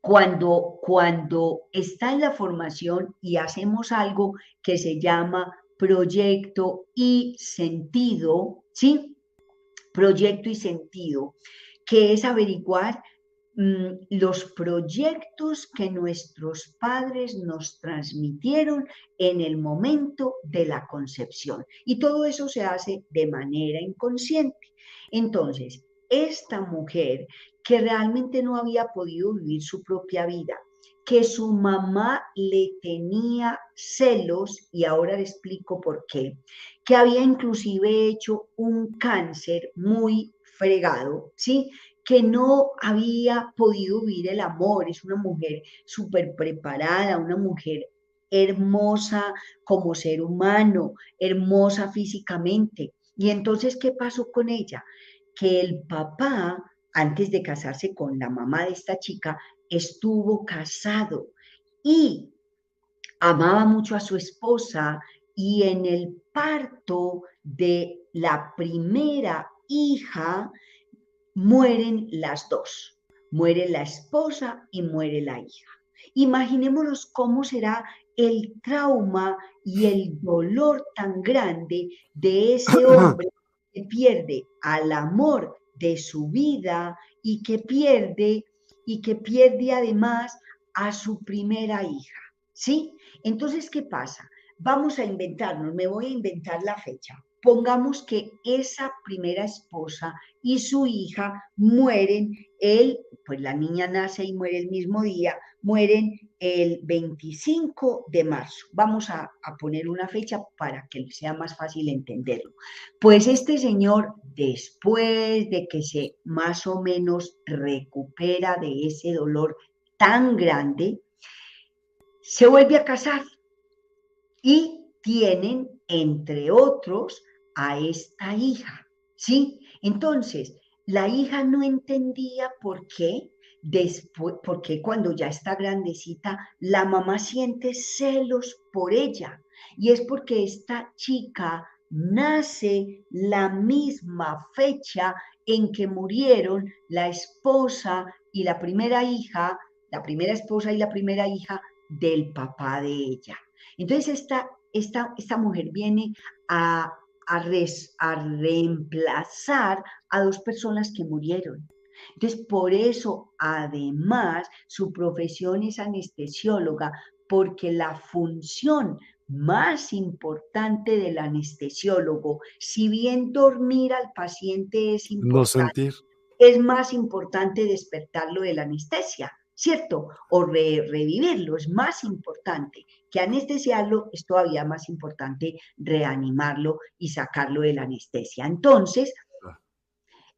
cuando, cuando está en la formación y hacemos algo que se llama proyecto y sentido, ¿sí? Proyecto y sentido, que es averiguar mm, los proyectos que nuestros padres nos transmitieron en el momento de la concepción. Y todo eso se hace de manera inconsciente. Entonces, esta mujer que realmente no había podido vivir su propia vida, que su mamá le tenía celos, y ahora le explico por qué, que había inclusive hecho un cáncer muy fregado, ¿sí? que no había podido vivir el amor, es una mujer súper preparada, una mujer hermosa como ser humano, hermosa físicamente. Y entonces, ¿qué pasó con ella? Que el papá, antes de casarse con la mamá de esta chica, estuvo casado y amaba mucho a su esposa y en el parto de la primera hija mueren las dos. Muere la esposa y muere la hija. Imaginémonos cómo será el trauma y el dolor tan grande de ese hombre que pierde al amor de su vida y que pierde y que pierde además a su primera hija. ¿Sí? Entonces, ¿qué pasa? Vamos a inventarnos, me voy a inventar la fecha. Pongamos que esa primera esposa y su hija mueren, él, pues la niña nace y muere el mismo día, mueren el 25 de marzo. Vamos a, a, poner una fecha para que sea más fácil entenderlo. Pues este señor, después de que se más o menos recupera de ese dolor tan grande, se vuelve a casar y tienen, entre otros, a esta hija, ¿sí? Entonces, la hija no entendía por qué después, porque cuando ya está grandecita, la mamá siente celos por ella. Y es porque esta chica nace la misma fecha en que murieron la esposa y la primera hija, la primera esposa y la primera hija del papá de ella. Entonces esta, esta, esta mujer viene a, a, a reemplazar a dos personas que murieron. Entonces, por eso, además, su profesión es anestesióloga, porque la función más importante del anestesiólogo, si bien dormir al paciente es importante, es más importante despertarlo de la anestesia, ¿cierto? O revivirlo, es más importante que anestesiarlo, es todavía más importante reanimarlo y sacarlo de la anestesia. Entonces,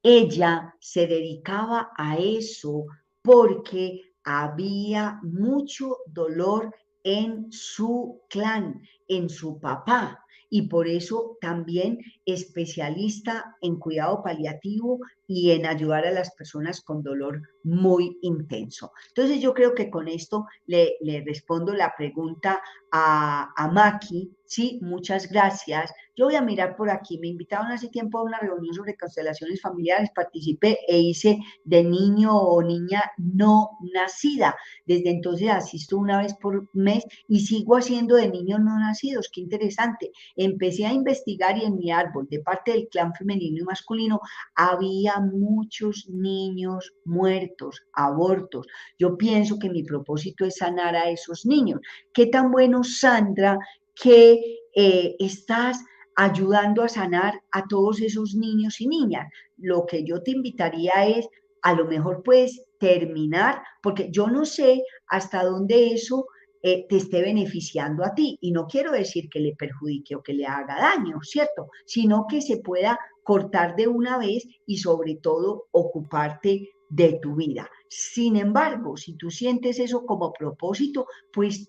ella se dedicaba a eso porque había mucho dolor en su clan, en su papá, y por eso también especialista en cuidado paliativo y en ayudar a las personas con dolor muy intenso. Entonces yo creo que con esto le, respondo la pregunta a, a Maki, sí, muchas gracias. Yo voy a mirar por aquí, me invitaron hace tiempo a una reunión sobre constelaciones familiares, participé e hice de niño o niña no nacida. Desde entonces asisto una vez por mes y sigo haciendo de niños no nacidos, qué interesante. Empecé a investigar y en mi árbol, de parte del clan femenino y masculino, había muchos niños muertos, abortos. Yo pienso que mi propósito es sanar a esos niños. Qué tan bueno, Sandra, que eh, estás ayudando a sanar a todos esos niños y niñas. Lo que yo te invitaría es, a lo mejor puedes terminar, porque yo no sé hasta dónde eso eh, te esté beneficiando a ti. Y no quiero decir que le perjudique o que le haga daño, ¿cierto? Sino que se pueda cortar de una vez y sobre todo ocuparte de tu vida. Sin embargo, si tú sientes eso como propósito, pues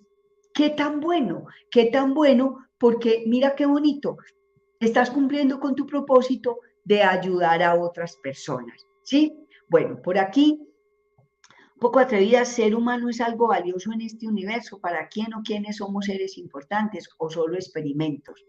qué tan bueno, qué tan bueno, porque mira qué bonito, estás cumpliendo con tu propósito de ayudar a otras personas, ¿sí? Bueno, por aquí, poco atrevida, ser humano es algo valioso en este universo, ¿para quién o quiénes somos seres importantes o solo experimentos?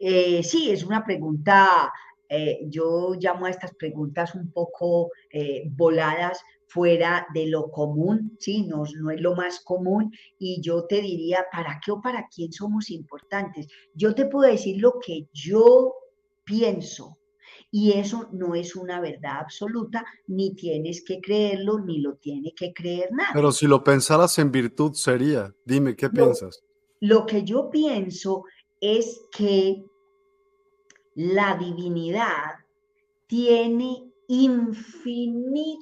Eh, sí, es una pregunta eh, yo llamo a estas preguntas un poco eh, voladas fuera de lo común, ¿sí? No, no es lo más común y yo te diría, ¿para qué o para quién somos importantes? Yo te puedo decir lo que yo pienso, y eso no es una verdad absoluta, ni tienes que creerlo, ni lo tiene que creer nadie. Pero si lo pensaras en virtud sería, dime, ¿qué piensas? Lo que yo pienso es que la divinidad tiene infinitas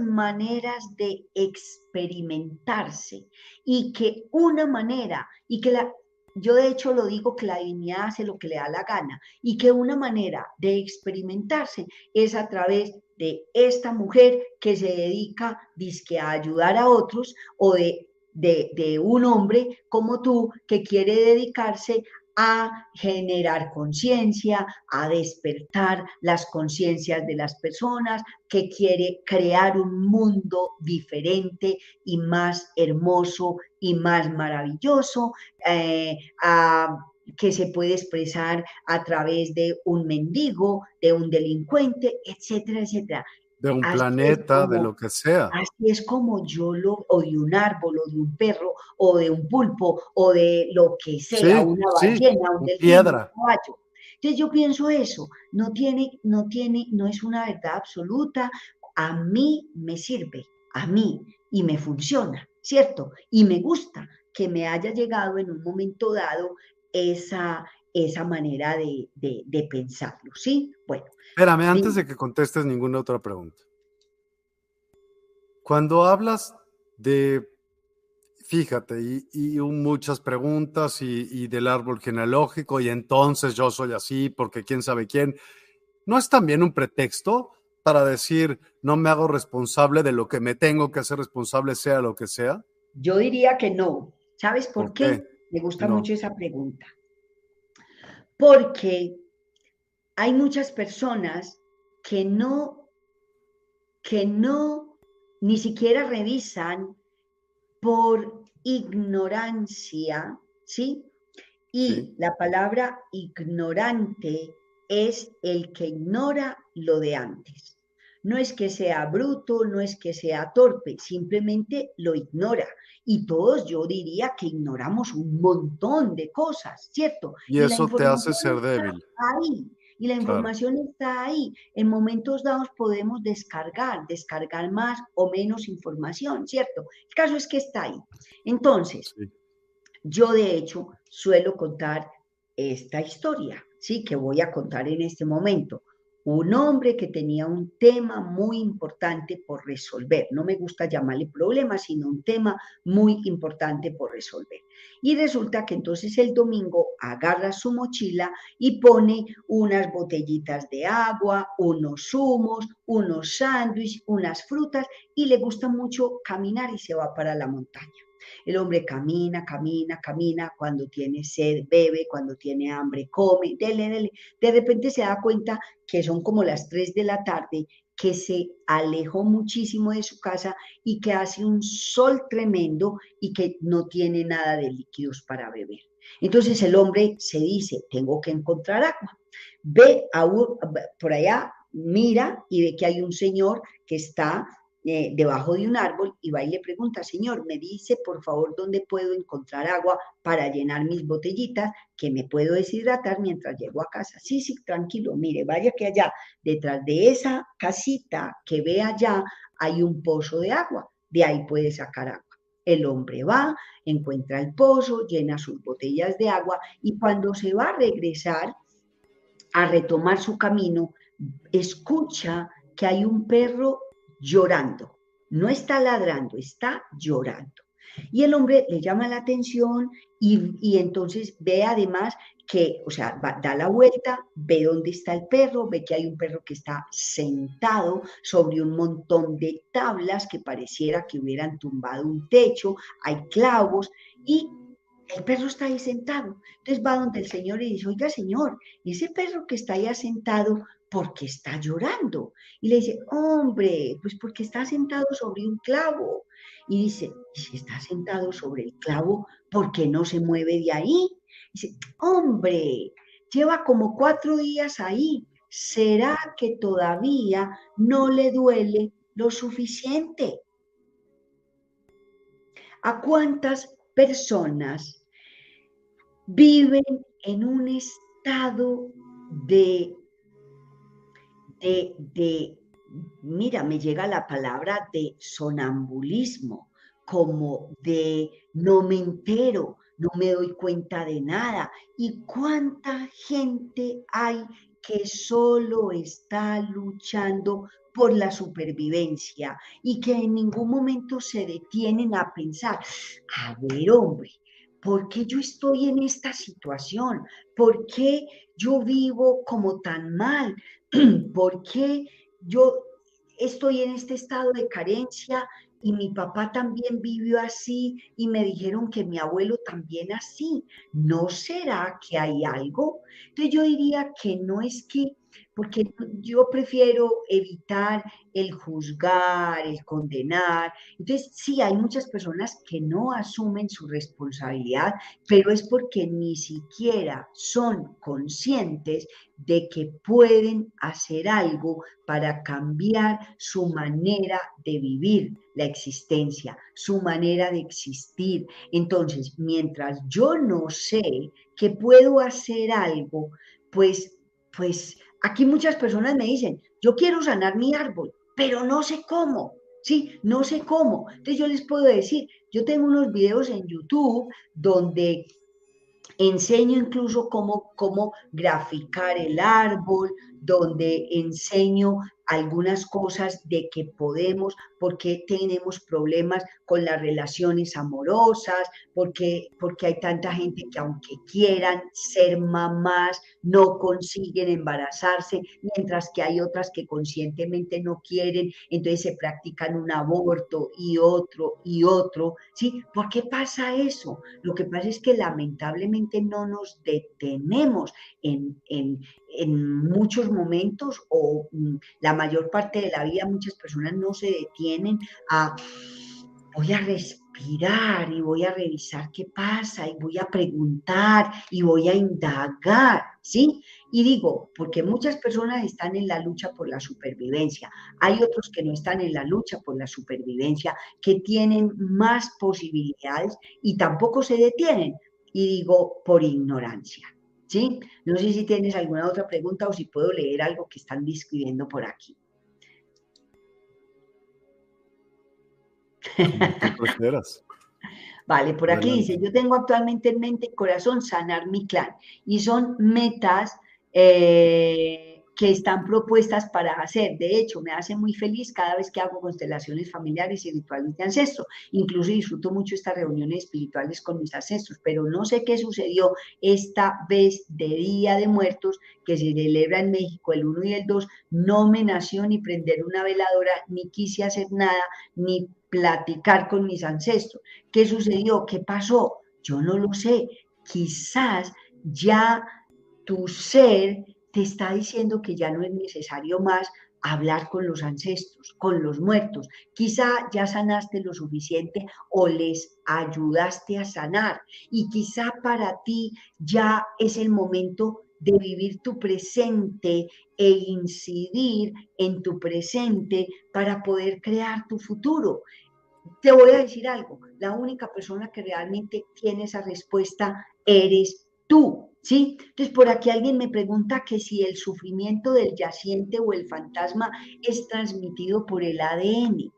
maneras de experimentarse y que una manera, y que la, yo de hecho lo digo que la divinidad hace lo que le da la gana y que una manera de experimentarse es a través de esta mujer que se dedica dizque, a ayudar a otros o de, de, de un hombre como tú que quiere dedicarse a generar conciencia, a despertar las conciencias de las personas, que quiere crear un mundo diferente y más hermoso y más maravilloso, eh, que se puede expresar a través de un mendigo, de un delincuente, etcétera, etcétera de un planeta, de lo que sea. Así es como yo lo, o de un árbol, o de un perro, o de un pulpo, o de lo que sea, una ballena, un piedra. caballo. Entonces yo pienso eso, no tiene, no tiene, no es una verdad absoluta, a mí me sirve, a mí, y me funciona, ¿cierto? Y me gusta que me haya llegado en un momento dado esa, esa manera de, de pensarlo, ¿sí? Bueno, Espérame, antes de que contestes ninguna otra pregunta. Cuando hablas de, fíjate, y, muchas preguntas y, del árbol genealógico, y entonces yo soy así porque quién sabe quién, ¿no es también un pretexto para decir no me hago responsable de lo que me tengo que hacer responsable, sea lo que sea? Yo diría que no. ¿Sabes por, qué? Me gusta mucho esa pregunta. Porque hay muchas personas que no, que no ni siquiera revisan por ignorancia, ¿sí? Y la palabra ignorante es el que ignora lo de antes. No es que sea bruto, no es que sea torpe, simplemente lo ignora. Y todos yo diría que ignoramos un montón de cosas, ¿cierto? Y, eso te hace ser débil. Ahí y la información está ahí. En momentos dados podemos descargar, descargar más o menos información, ¿cierto? El caso es que está ahí. Entonces, yo de hecho suelo contar esta historia, ¿sí? Que voy a contar en este momento un hombre que tenía un tema muy importante por resolver. No me gusta llamarle problema, sino un tema muy importante por resolver. Y resulta que entonces el domingo agarra su mochila y pone unas botellitas de agua, unos zumos, unos sándwiches, unas frutas y le gusta mucho caminar y se va para la montaña. El hombre camina, camina, camina, cuando tiene sed bebe, cuando tiene hambre come, dele, dele. De repente se da cuenta que son como las 3 de la tarde, que se alejó muchísimo de su casa y que hace un sol tremendo y que no tiene nada de líquidos para beber. Entonces el hombre se dice, tengo que encontrar agua. Ve a, por allá, mira y ve que hay un señor que está eh, debajo de un árbol y va y le pregunta, señor, me dice por favor dónde puedo encontrar agua para llenar mis botellitas, que me puedo deshidratar mientras llego a casa. Sí, sí, tranquilo, mire, vaya que allá, detrás de esa casita que ve allá, hay un pozo de agua, de ahí puede sacar agua. El hombre va, encuentra el pozo, llena sus botellas de agua y cuando se va a regresar a retomar su camino, escucha que hay un perro llorando. No está ladrando, está llorando. Y el hombre le llama la atención y, entonces ve además que, o sea, da la vuelta, ve dónde está el perro, ve que hay un perro que está sentado sobre un montón de tablas que pareciera que hubieran tumbado un techo, hay clavos y el perro está ahí sentado. Entonces va donde el señor y dice, oiga señor, ese perro que está ahí sentado, porque está llorando. Y le dice, hombre, pues porque está sentado sobre un clavo. Y dice, si está sentado sobre el clavo, ¿por qué no se mueve de ahí? dice, hombre, lleva como cuatro días ahí. ¿Será que todavía no le duele lo suficiente? ¿A cuántas personas viven en un estado de de, mira, me llega la palabra de sonambulismo, como de no me entero, no me doy cuenta de nada. ¿Y cuánta gente hay que solo está luchando por la supervivencia y que en ningún momento se detienen a pensar, a ver hombre, ¿por qué yo estoy en esta situación? ¿Por qué yo vivo como tan mal? ¿Por qué yo estoy en este estado de carencia y mi papá también vivió así y me dijeron que mi abuelo también así. ¿No será que hay algo? Entonces yo diría que no es que porque yo prefiero evitar el juzgar, el condenar. Entonces, sí, hay muchas personas que no asumen su responsabilidad, pero es porque ni siquiera son conscientes de que pueden hacer algo para cambiar su manera de vivir la existencia, su manera de existir. Entonces, mientras yo no sé que puedo hacer algo, pues, pues Aquí muchas personas me dicen, yo quiero sanar mi árbol, pero no sé cómo. Sí, no sé cómo. Entonces yo les puedo decir, yo tengo unos videos en YouTube donde enseño incluso cómo, cómo graficar el árbol, donde enseño algunas cosas de que podemos, porque tenemos problemas con las relaciones amorosas, porque, hay tanta gente que aunque quieran ser mamás, no consiguen embarazarse, mientras que hay otras que conscientemente no quieren, entonces se practican un aborto y otro y otro, ¿sí? ¿Por qué pasa eso? Lo que pasa es que lamentablemente no nos detenemos en, en, en muchos momentos o mm, la mayor parte de la vida muchas personas no se detienen a voy a respirar y voy a revisar qué pasa y voy a preguntar y voy a indagar, ¿sí? Y digo, porque muchas personas están en la lucha por la supervivencia, hay otros que no están en la lucha por la supervivencia, que tienen más posibilidades y tampoco se detienen, y digo, por ignorancia. ¿Sí? No sé si tienes alguna otra pregunta o si puedo leer algo que están describiendo por aquí. Vale, por aquí dice, yo tengo actualmente en mente y corazón sanar mi clan y son metas eh, que están propuestas para hacer. De hecho, me hace muy feliz cada vez que hago constelaciones familiares y rituales de ancestro. Incluso disfruto mucho estas reuniones espirituales con mis ancestros, pero no sé qué sucedió esta vez de Día de Muertos que se celebra en México el 1 y el 2. No me nació ni prender una veladora, ni quise hacer nada, ni platicar con mis ancestros. ¿Qué sucedió? ¿Qué pasó? Yo no lo sé. Quizás ya tu ser te está diciendo que ya no es necesario más hablar con los ancestros, con los muertos. Quizá ya sanaste lo suficiente o les ayudaste a sanar y quizá para ti ya es el momento de vivir tu presente e incidir en tu presente para poder crear tu futuro. Te voy a decir algo, la única persona que realmente tiene esa respuesta eres tú. ¿Sí? Entonces, por aquí alguien me pregunta que si el sufrimiento del yaciente o el fantasma es transmitido por el ADN.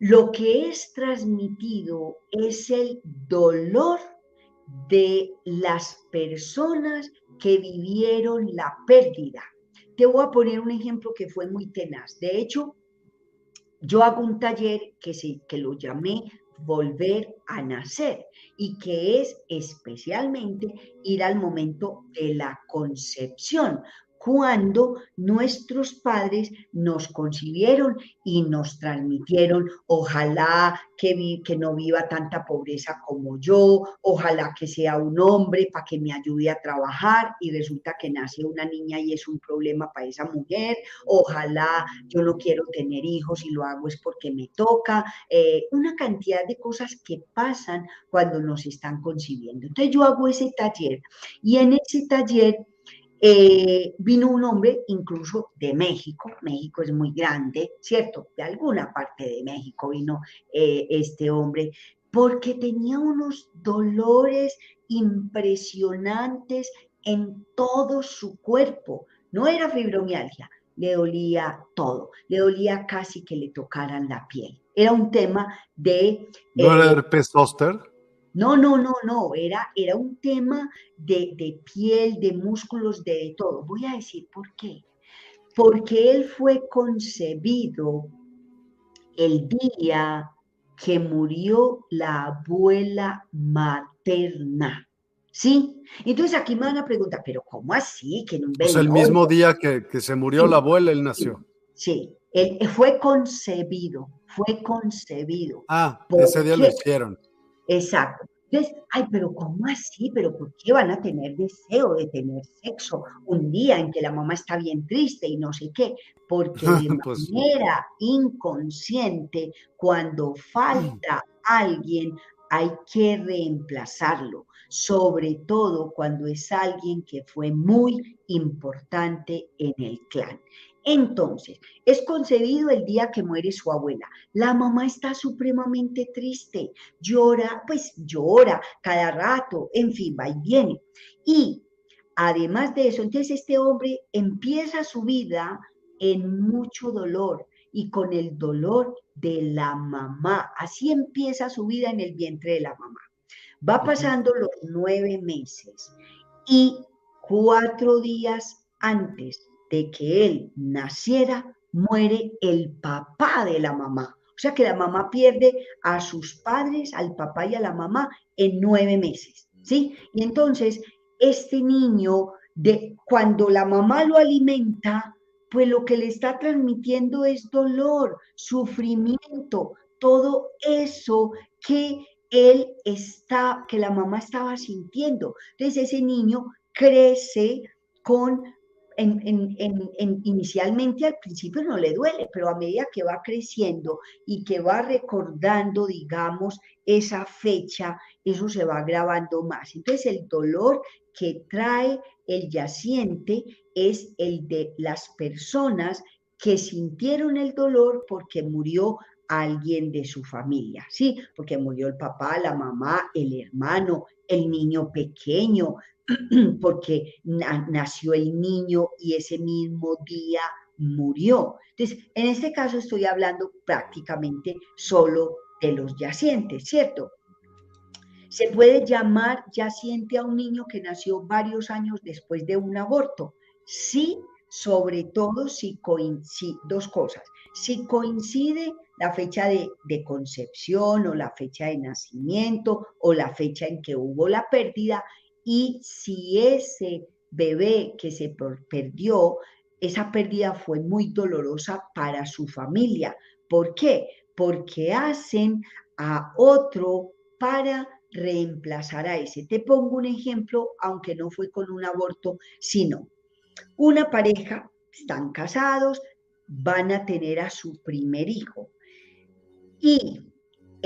Lo que es transmitido es el dolor de las personas que vivieron la pérdida. Te voy a poner un ejemplo que fue muy tenaz. De hecho, yo hago un taller que, que lo llamé volver a nacer y que es especialmente ir al momento de la concepción, cuando nuestros padres nos concibieron y nos transmitieron, ojalá que, no viva tanta pobreza como yo, ojalá que sea un hombre para que me ayude a trabajar y resulta que nace una niña y es un problema para esa mujer, ojalá yo no quiero tener hijos y lo hago es porque me toca, eh, una cantidad de cosas que pasan cuando nos están concibiendo. Entonces yo hago ese taller y en ese taller eh, vino un hombre incluso de México, México es muy grande, ¿cierto? De alguna parte de México vino eh, este hombre, porque tenía unos dolores impresionantes en todo su cuerpo. No era fibromialgia, le dolía todo, le dolía casi que le tocaran la piel. Era un tema de... ¿No era eh, herpes zóster? No, no, no, no, era, era un tema de, de piel, de músculos, de todo. Voy a decir por qué. Porque él fue concebido el día que murió la abuela materna. ¿Sí? Entonces aquí me van a preguntar, pero ¿cómo así? Que pues el mismo día que, se murió la abuela, él nació. Sí, él fue concebido, fue concebido. Ah, ese día lo hicieron. Exacto. Entonces, ay, pero ¿cómo así? ¿Pero por qué van a tener deseo de tener sexo un día en que la mamá está bien triste y no sé qué? Porque de pues manera inconsciente, cuando falta alguien, hay que reemplazarlo, sobre todo cuando es alguien que fue muy importante en el clan. Entonces, es concebido el día que muere su abuela. La mamá está supremamente triste, llora, pues llora cada rato, en fin, va y viene. Y además de eso, entonces este hombre empieza su vida en mucho dolor y con el dolor de la mamá. Así empieza su vida en el vientre de la mamá. Va pasando los nueve meses y cuatro días antes de que él naciera, muere el papá de la mamá. O sea que la mamá pierde a sus padres, al papá y a la mamá en nueve meses, ¿sí? Y entonces este niño, de, cuando la mamá lo alimenta, pues lo que le está transmitiendo es dolor, sufrimiento, todo eso que él está, que la mamá estaba sintiendo. Entonces ese niño crece con en, inicialmente al principio no le duele, pero a medida que va creciendo y que va recordando, digamos, esa fecha, eso se va agravando más. Entonces el dolor que trae el yaciente es el de las personas que sintieron el dolor porque murió alguien de su familia, ¿sí? Porque murió el papá, la mamá, el hermano, el niño pequeño, porque nació el niño y ese mismo día murió. Entonces, en este caso estoy hablando prácticamente solo de los yacientes, ¿cierto? Se puede llamar yaciente a un niño que nació varios años después de un aborto. Sí, sobre todo si coincide, dos cosas, si coincide la fecha de, de, concepción o la fecha de nacimiento o la fecha en que hubo la pérdida y si ese bebé que se perdió, esa pérdida fue muy dolorosa para su familia. ¿Por qué? Porque hacen a otro para reemplazar a ese. Te pongo un ejemplo, aunque no fue con un aborto, sino una pareja, están casados, van a tener a su primer hijo. Y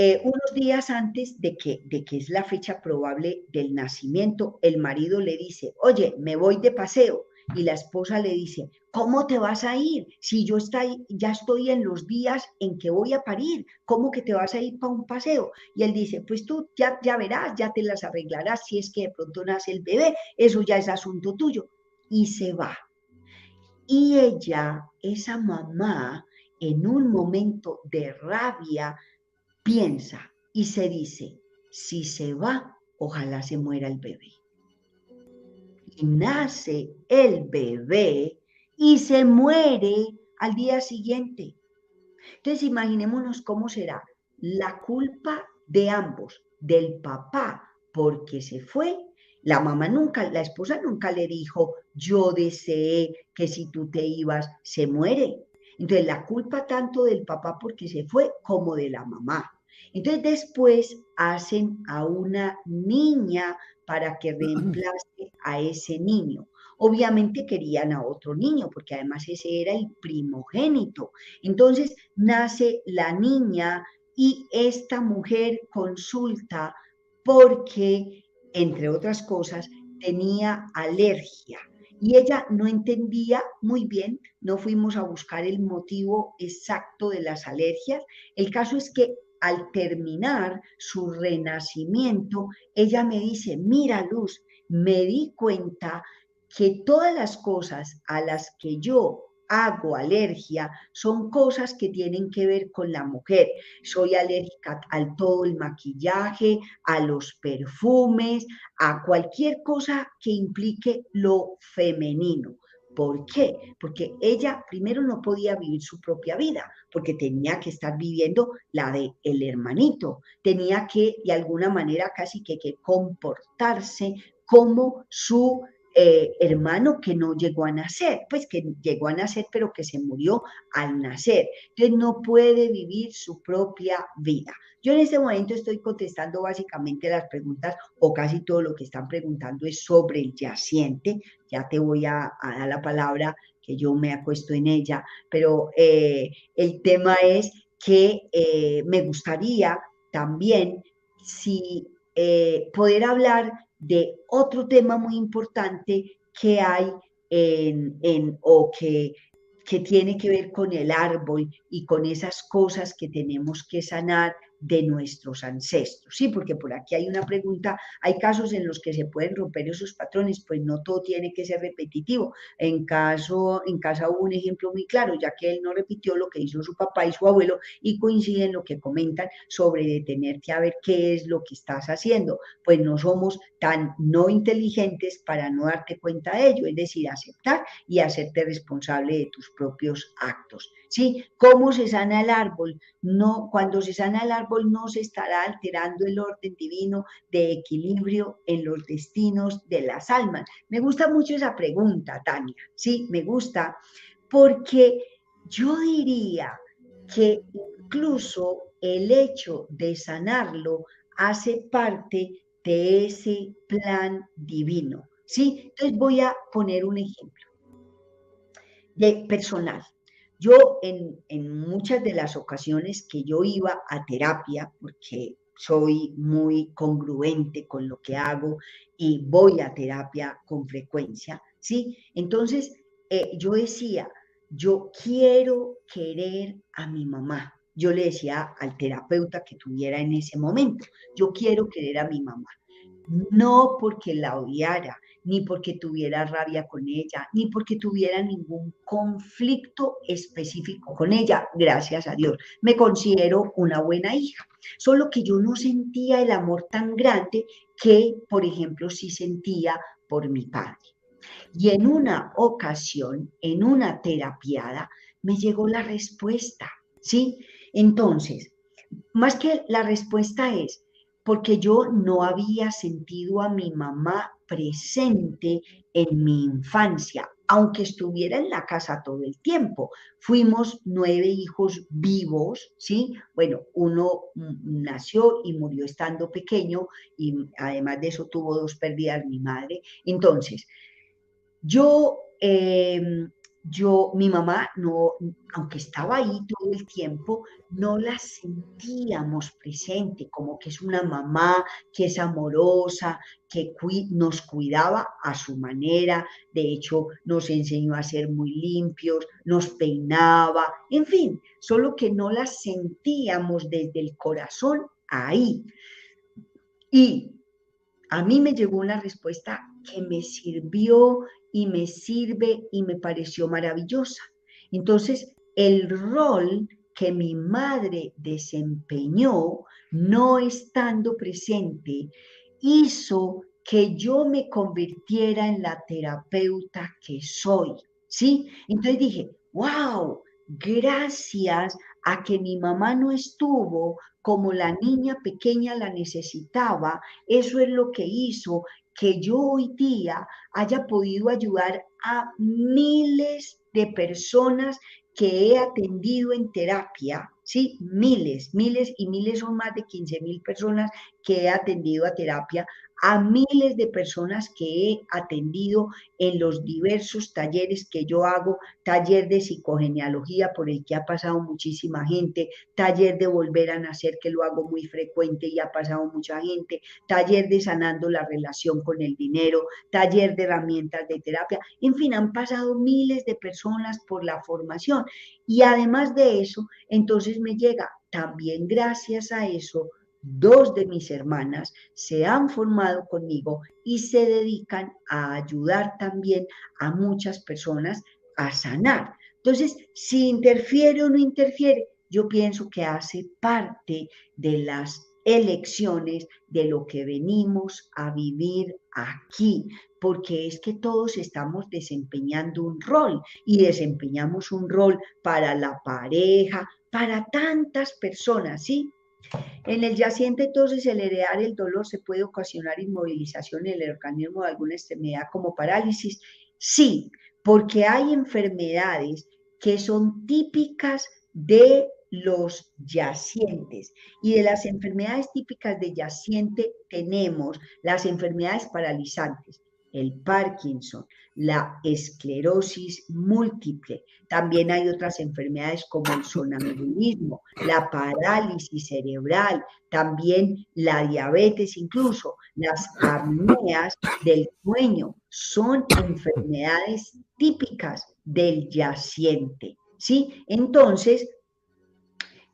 eh, unos días antes de que, de que es la fecha probable del nacimiento, el marido le dice, oye, me voy de paseo. Y la esposa le dice, ¿cómo te vas a ir? Si yo estoy, ya estoy en los días en que voy a parir, ¿cómo que te vas a ir para un paseo? Y él dice, pues tú ya, ya verás, ya te las arreglarás si es que de pronto nace el bebé, eso ya es asunto tuyo. Y se va. Y ella, esa mamá, en un momento de rabia, piensa y se dice, si se va, ojalá se muera el bebé. Y nace el bebé y se muere al día siguiente. Entonces imaginémonos cómo será la culpa de ambos, del papá porque se fue. La mamá nunca, la esposa nunca le dijo, yo deseé que si tú te ibas, se muere. Entonces la culpa tanto del papá porque se fue como de la mamá. Entonces después hacen a una niña para que reemplace a ese niño. Obviamente querían a otro niño, porque además ese era el primogénito. Entonces nace la niña y esta mujer consulta porque, entre otras cosas, tenía alergia. Y ella no entendía muy bien, no fuimos a buscar el motivo exacto de las alergias. El caso es que al terminar su renacimiento, ella me dice, mira Luz, me di cuenta que todas las cosas a las que yo hago alergia son cosas que tienen que ver con la mujer. Soy alérgica al todo el maquillaje, a los perfumes, a cualquier cosa que implique lo femenino. ¿Por qué? Porque ella primero no podía vivir su propia vida, porque tenía que estar viviendo la de el hermanito, tenía que de alguna manera casi que, que comportarse como su eh, hermano que no llegó a nacer, pues que llegó a nacer pero que se murió al nacer. Entonces no puede vivir su propia vida. Yo en este momento estoy contestando básicamente las preguntas o casi todo lo que están preguntando es sobre el yaciente. Ya te voy a, dar la palabra que yo me acuesto en ella, pero eh, el tema es que eh, me gustaría también si poder hablar de otro tema muy importante que hay en, en o que que tiene que ver con el árbol y con esas cosas que tenemos que sanar de nuestros ancestros. Sí, porque por aquí hay una pregunta, hay casos en los que se pueden romper esos patrones, pues no todo tiene que ser repetitivo. En caso, en casa hubo un ejemplo muy claro, ya que él no repitió lo que hizo su papá y su abuelo y coincide en lo que comentan sobre detenerte a ver qué es lo que estás haciendo. Pues no somos tan no inteligentes para no darte cuenta de ello, es decir, aceptar y hacerte responsable de tus propios actos. ¿Sí? ¿Cómo se sana el árbol? No, cuando se sana el árbol no se estará alterando el orden divino de equilibrio en los destinos de las almas. Me gusta mucho esa pregunta, Tania. Sí, me gusta porque yo diría que incluso el hecho de sanarlo hace parte de ese plan divino. ¿Sí? Entonces voy a poner un ejemplo de personal. Yo en, muchas de las ocasiones que yo iba a terapia, porque soy muy congruente con lo que hago y voy a terapia con frecuencia, ¿sí? Entonces, eh, yo decía, yo quiero querer a mi mamá. Yo le decía al terapeuta que tuviera en ese momento, yo quiero querer a mi mamá. No porque la odiara, ni porque tuviera rabia con ella, ni porque tuviera ningún conflicto específico con ella, gracias a Dios. Me considero una buena hija, solo que yo no sentía el amor tan grande que, por ejemplo, sí sentía por mi padre. Y en una ocasión, en una terapiada, me llegó la respuesta, ¿sí? Entonces, más que la respuesta es, porque yo no había sentido a mi mamá presente en mi infancia, aunque estuviera en la casa todo el tiempo. Fuimos nueve hijos vivos, ¿sí? Bueno, uno nació y murió estando pequeño y además de eso tuvo dos pérdidas mi madre. Entonces, yo em, yo, mi mamá, no, aunque estaba ahí todo el tiempo, no la sentíamos presente, como que es una mamá que es amorosa, que nos cuidaba a su manera, de hecho nos enseñó a ser muy limpios, nos peinaba, en fin, solo que no la sentíamos desde el corazón ahí. Y a mí me llegó una respuesta que me sirvió y me sirve y me pareció maravillosa. Entonces, el rol que mi madre desempeñó, no estando presente, hizo que yo me convirtiera en la terapeuta que soy. ¿Sí? Entonces dije, wow, gracias a que mi mamá no estuvo como la niña pequeña la necesitaba, eso es lo que hizo que yo hoy día haya podido ayudar a miles de personas que he atendido en terapia, ¿sí? Miles, miles y miles son más de 15 mil personas he atendido a terapia a miles de personas que he atendido en los diversos talleres que yo hago, taller de psicogenealogía por el que ha pasado muchísima gente, taller de volver a nacer que lo hago muy frecuente y ha pasado mucha gente, taller de sanando la relación con el dinero, taller de herramientas de terapia, en fin, han pasado miles de personas por la formación. Y además de eso, entonces me llega también gracias a eso dos de mis hermanas se han formado conmigo y se dedican a ayudar también a muchas personas a sanar. Entonces, si interfiere o no interfiere, yo pienso que hace parte de las elecciones de lo que venimos a vivir aquí, porque es que todos estamos desempeñando un rol y desempeñamos un rol para la pareja, para tantas personas, ¿sí? En el yaciente, entonces, el heredar el dolor se puede ocasionar inmovilización en el organismo de alguna enfermedad como parálisis. Sí, porque hay enfermedades que son típicas de los yacientes. Y de las enfermedades típicas de yaciente tenemos las enfermedades paralizantes, el Parkinson, la esclerosis múltiple. También hay otras enfermedades como el sonambulismo, la parálisis cerebral, también la diabetes, incluso las apneas del sueño. Son enfermedades típicas del yaciente. ¿Sí? Entonces,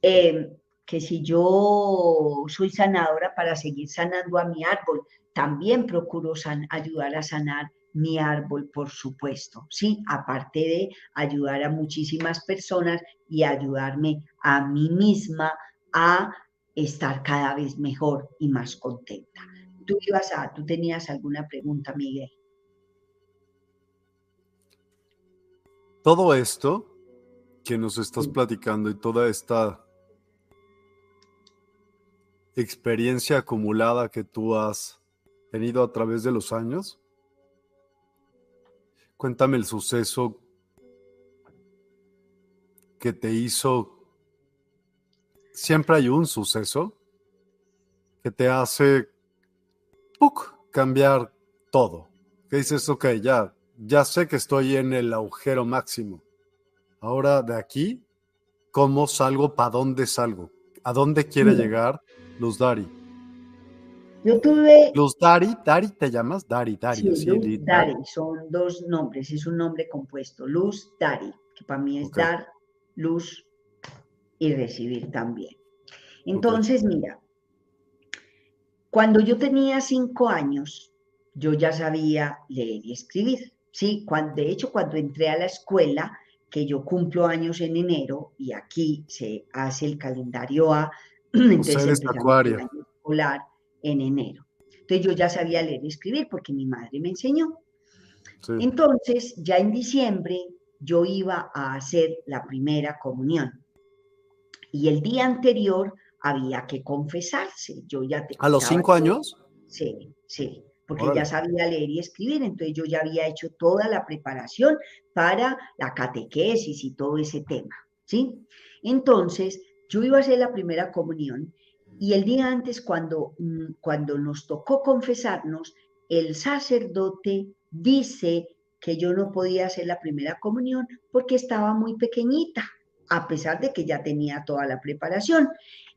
em, que si yo soy sanadora para seguir sanando a mi árbol, también procuro ayudar a sanar mi árbol, por supuesto, ¿sí? Aparte de ayudar a muchísimas personas y ayudarme a mí misma a estar cada vez mejor y más contenta. Tú ibas a, tú tenías alguna pregunta, Miguel. Todo esto que nos estás platicando y toda esta experiencia acumulada que tú has tenido a través de los años, Cuéntame el suceso que te hizo. Siempre hay un suceso que te hace cambiar todo. Que dices, ok, ya, ya sé que estoy en el agujero máximo. Ahora de aquí, ¿cómo salgo? ¿Para dónde salgo? ¿A dónde quiere llegar Luz Dari? Yo tuve... Luz Dari, Dari te llamas, Dari, Dari. Sí, Luz Dari, son dos nombres, es un nombre compuesto, Luz Dari, que para mí es dar, luz y recibir también. Entonces, mira, cuando yo tenía cinco años, yo ya sabía leer y escribir. Sí, cuando, de hecho, cuando entré a la escuela, que yo cumplo años en enero, y aquí se hace el calendario A, entonces acuario. escolar, en enero. Entonces yo ya sabía leer y escribir porque mi madre me enseñó. Entonces, ya en diciembre yo iba a hacer la primera comunión. Y el día anterior había que confesarse. Yo ya ¿A los cinco años? Sí, sí, porque ya sabía leer y escribir, entonces yo ya había hecho toda la preparación para la catequesis y todo ese tema, ¿sí? Entonces, yo iba a hacer la primera comunión y el día antes, cuando, mm, cuando nos tocó confesarnos, el sacerdote dice que yo no podía hacer la primera comunión porque estaba muy pequeñita, a pesar de que ya tenía toda la preparación.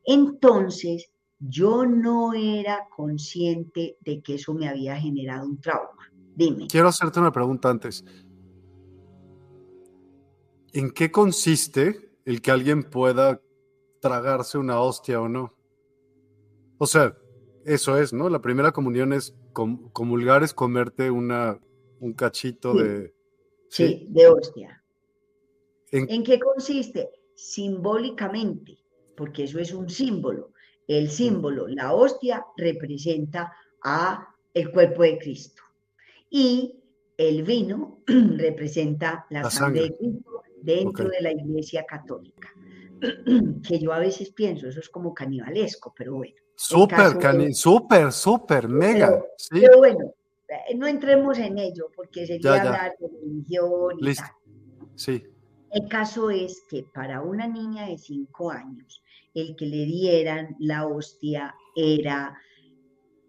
Entonces, yo no era consciente de que eso me había generado un trauma. Dime. Quiero hacerte una pregunta antes. ¿En qué consiste el que alguien pueda tragarse una hostia o no? O sea, eso es, ¿no? La primera comunión es comulgar, es comerte una, un cachito de... Sí, de hostia. ¿En qué consiste? Simbólicamente, porque eso es un símbolo. El símbolo, la hostia, representa a el cuerpo de Cristo. Y el vino representa la, sangre. de Cristo dentro de la Iglesia Católica. que yo a veces pienso, eso es como canibalesco, pero bueno. Súper, súper, súper, mega. Pero, bueno, eh, no entremos en ello porque sería hablar de religión y Listo. Sí. El caso es que para una niña de cinco años, el que le dieran la hostia era,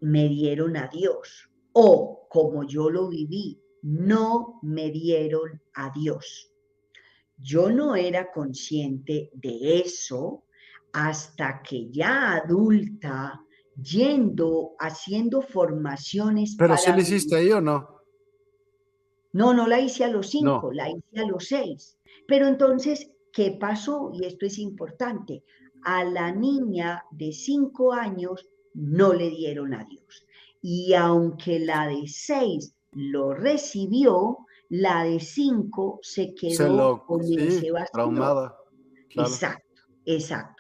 me dieron a Dios. O, como yo lo viví, no me dieron a Dios. Yo no era consciente de eso hasta que ya adulta, yendo, haciendo formaciones. ¿Pero si lo hiciste ahí o no? No, no la hice a los cinco, la hice a los seis. Pero entonces, ¿qué pasó? Y esto es importante. A la niña de cinco años no le dieron a Dios. Y aunque la de seis lo recibió, la de cinco se quedó con ese vacío. Traumada. Exacto, exacto.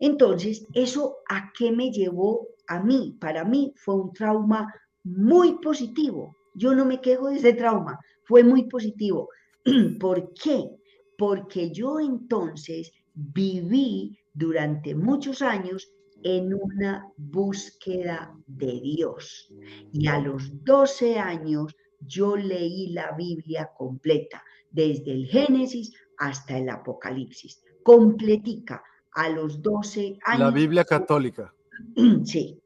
Entonces, ¿eso a qué me llevó a mí? Para mí fue un trauma muy positivo. Yo no me quejo de ese trauma, fue muy positivo. ¿Por qué? Porque yo entonces viví durante muchos años en una búsqueda de Dios. Y a los 12 años yo leí la Biblia completa, desde el Génesis hasta el Apocalipsis, completica a los 12 años. La Biblia católica. Sí.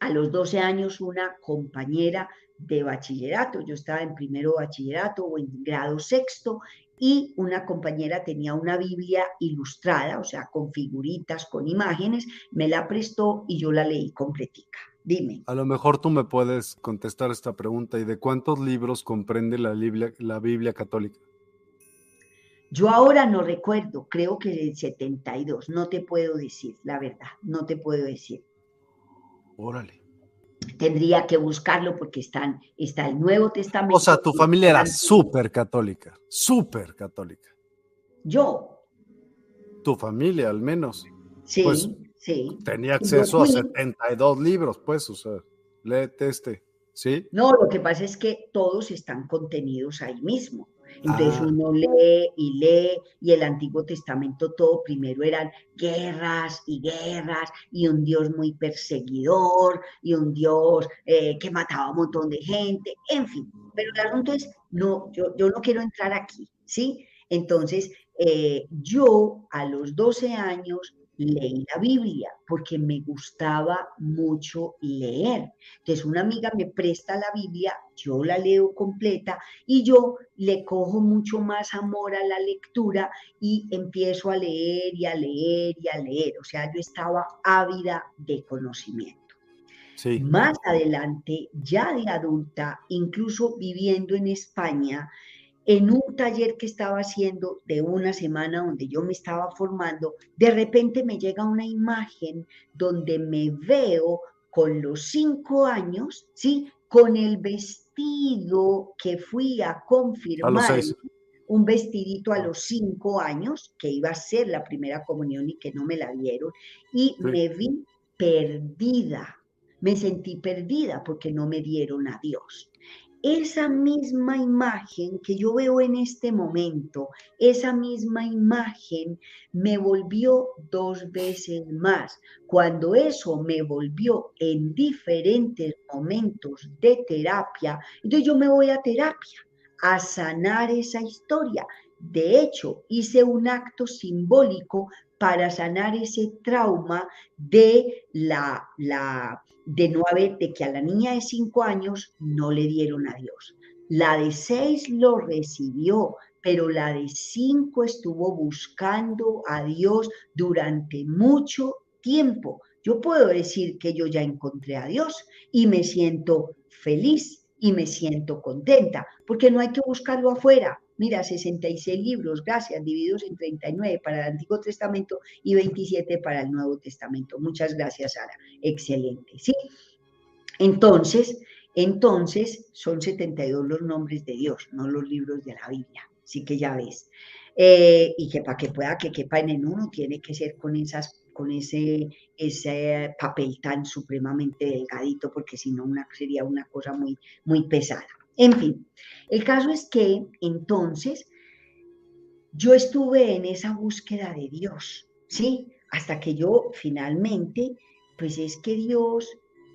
A los 12 años una compañera de bachillerato, yo estaba en primero bachillerato o en grado sexto, y una compañera tenía una Biblia ilustrada, o sea, con figuritas, con imágenes, me la prestó y yo la leí completica. Dime. A lo mejor tú me puedes contestar esta pregunta. ¿Y de cuántos libros comprende la Biblia, la Biblia católica? Yo ahora no recuerdo, creo que el 72, no te puedo decir, la verdad, no te puedo decir. Órale. Tendría que buscarlo porque están, está el Nuevo Testamento. O sea, tu familia era súper católica, súper católica. Yo. Tu familia, al menos. Sí. Pues, Tenía acceso a 72 libros, pues, o sea, léete este, ¿sí? No, lo que pasa es que todos están contenidos ahí mismo. Entonces ah. uno lee y lee y el Antiguo Testamento todo primero eran guerras y guerras y un Dios muy perseguidor y un Dios eh, que mataba a un montón de gente, en fin. Pero el asunto es, no, yo, yo no quiero entrar aquí, ¿sí? Entonces, eh, yo a los 12 años leí la Biblia porque me gustaba mucho leer. Entonces una amiga me presta la Biblia, yo la leo completa y yo le cojo mucho más amor a la lectura y empiezo a leer y a leer y a leer. O sea, yo estaba ávida de conocimiento. Más adelante, ya de adulta, incluso viviendo en España, en un taller que estaba haciendo de una semana donde yo me estaba formando, de repente me llega una imagen donde me veo con los cinco años, ¿sí? Con el vestido que fui a confirmar, un vestidito a los cinco años, que iba a ser la primera comunión y que no me la dieron, y me vi perdida, me sentí perdida porque no me dieron a Dios esa misma imagen que yo veo en este momento, esa misma imagen me volvió dos veces más. Cuando eso me volvió en diferentes momentos de terapia, entonces yo me voy a terapia a sanar esa historia. De hecho, hice un acto simbólico para sanar ese trauma de la, la de no haber, de que a la niña de cinco años no le dieron a Dios. La de seis lo recibió, pero la de cinco estuvo buscando a Dios durante mucho tiempo. Yo puedo decir que yo ya encontré a Dios y me siento feliz y me siento contenta, porque no hay que buscarlo afuera, Mira, 66 libros, gracias, divididos en 39 para el Antiguo Testamento y 27 para el Nuevo Testamento. Muchas gracias, Sara. Excelente, ¿sí? Entonces, entonces son 72 los nombres de Dios, no los libros de la Biblia. Así que ya ves. Eh, y que para que pueda que quepan en uno, tiene que ser con esas con ese, ese papel tan supremamente delgadito, porque si no una, sería una cosa muy, muy pesada. En fin, el caso es que entonces yo estuve en esa búsqueda de Dios, ¿sí? Hasta que yo finalmente, pues es que Dios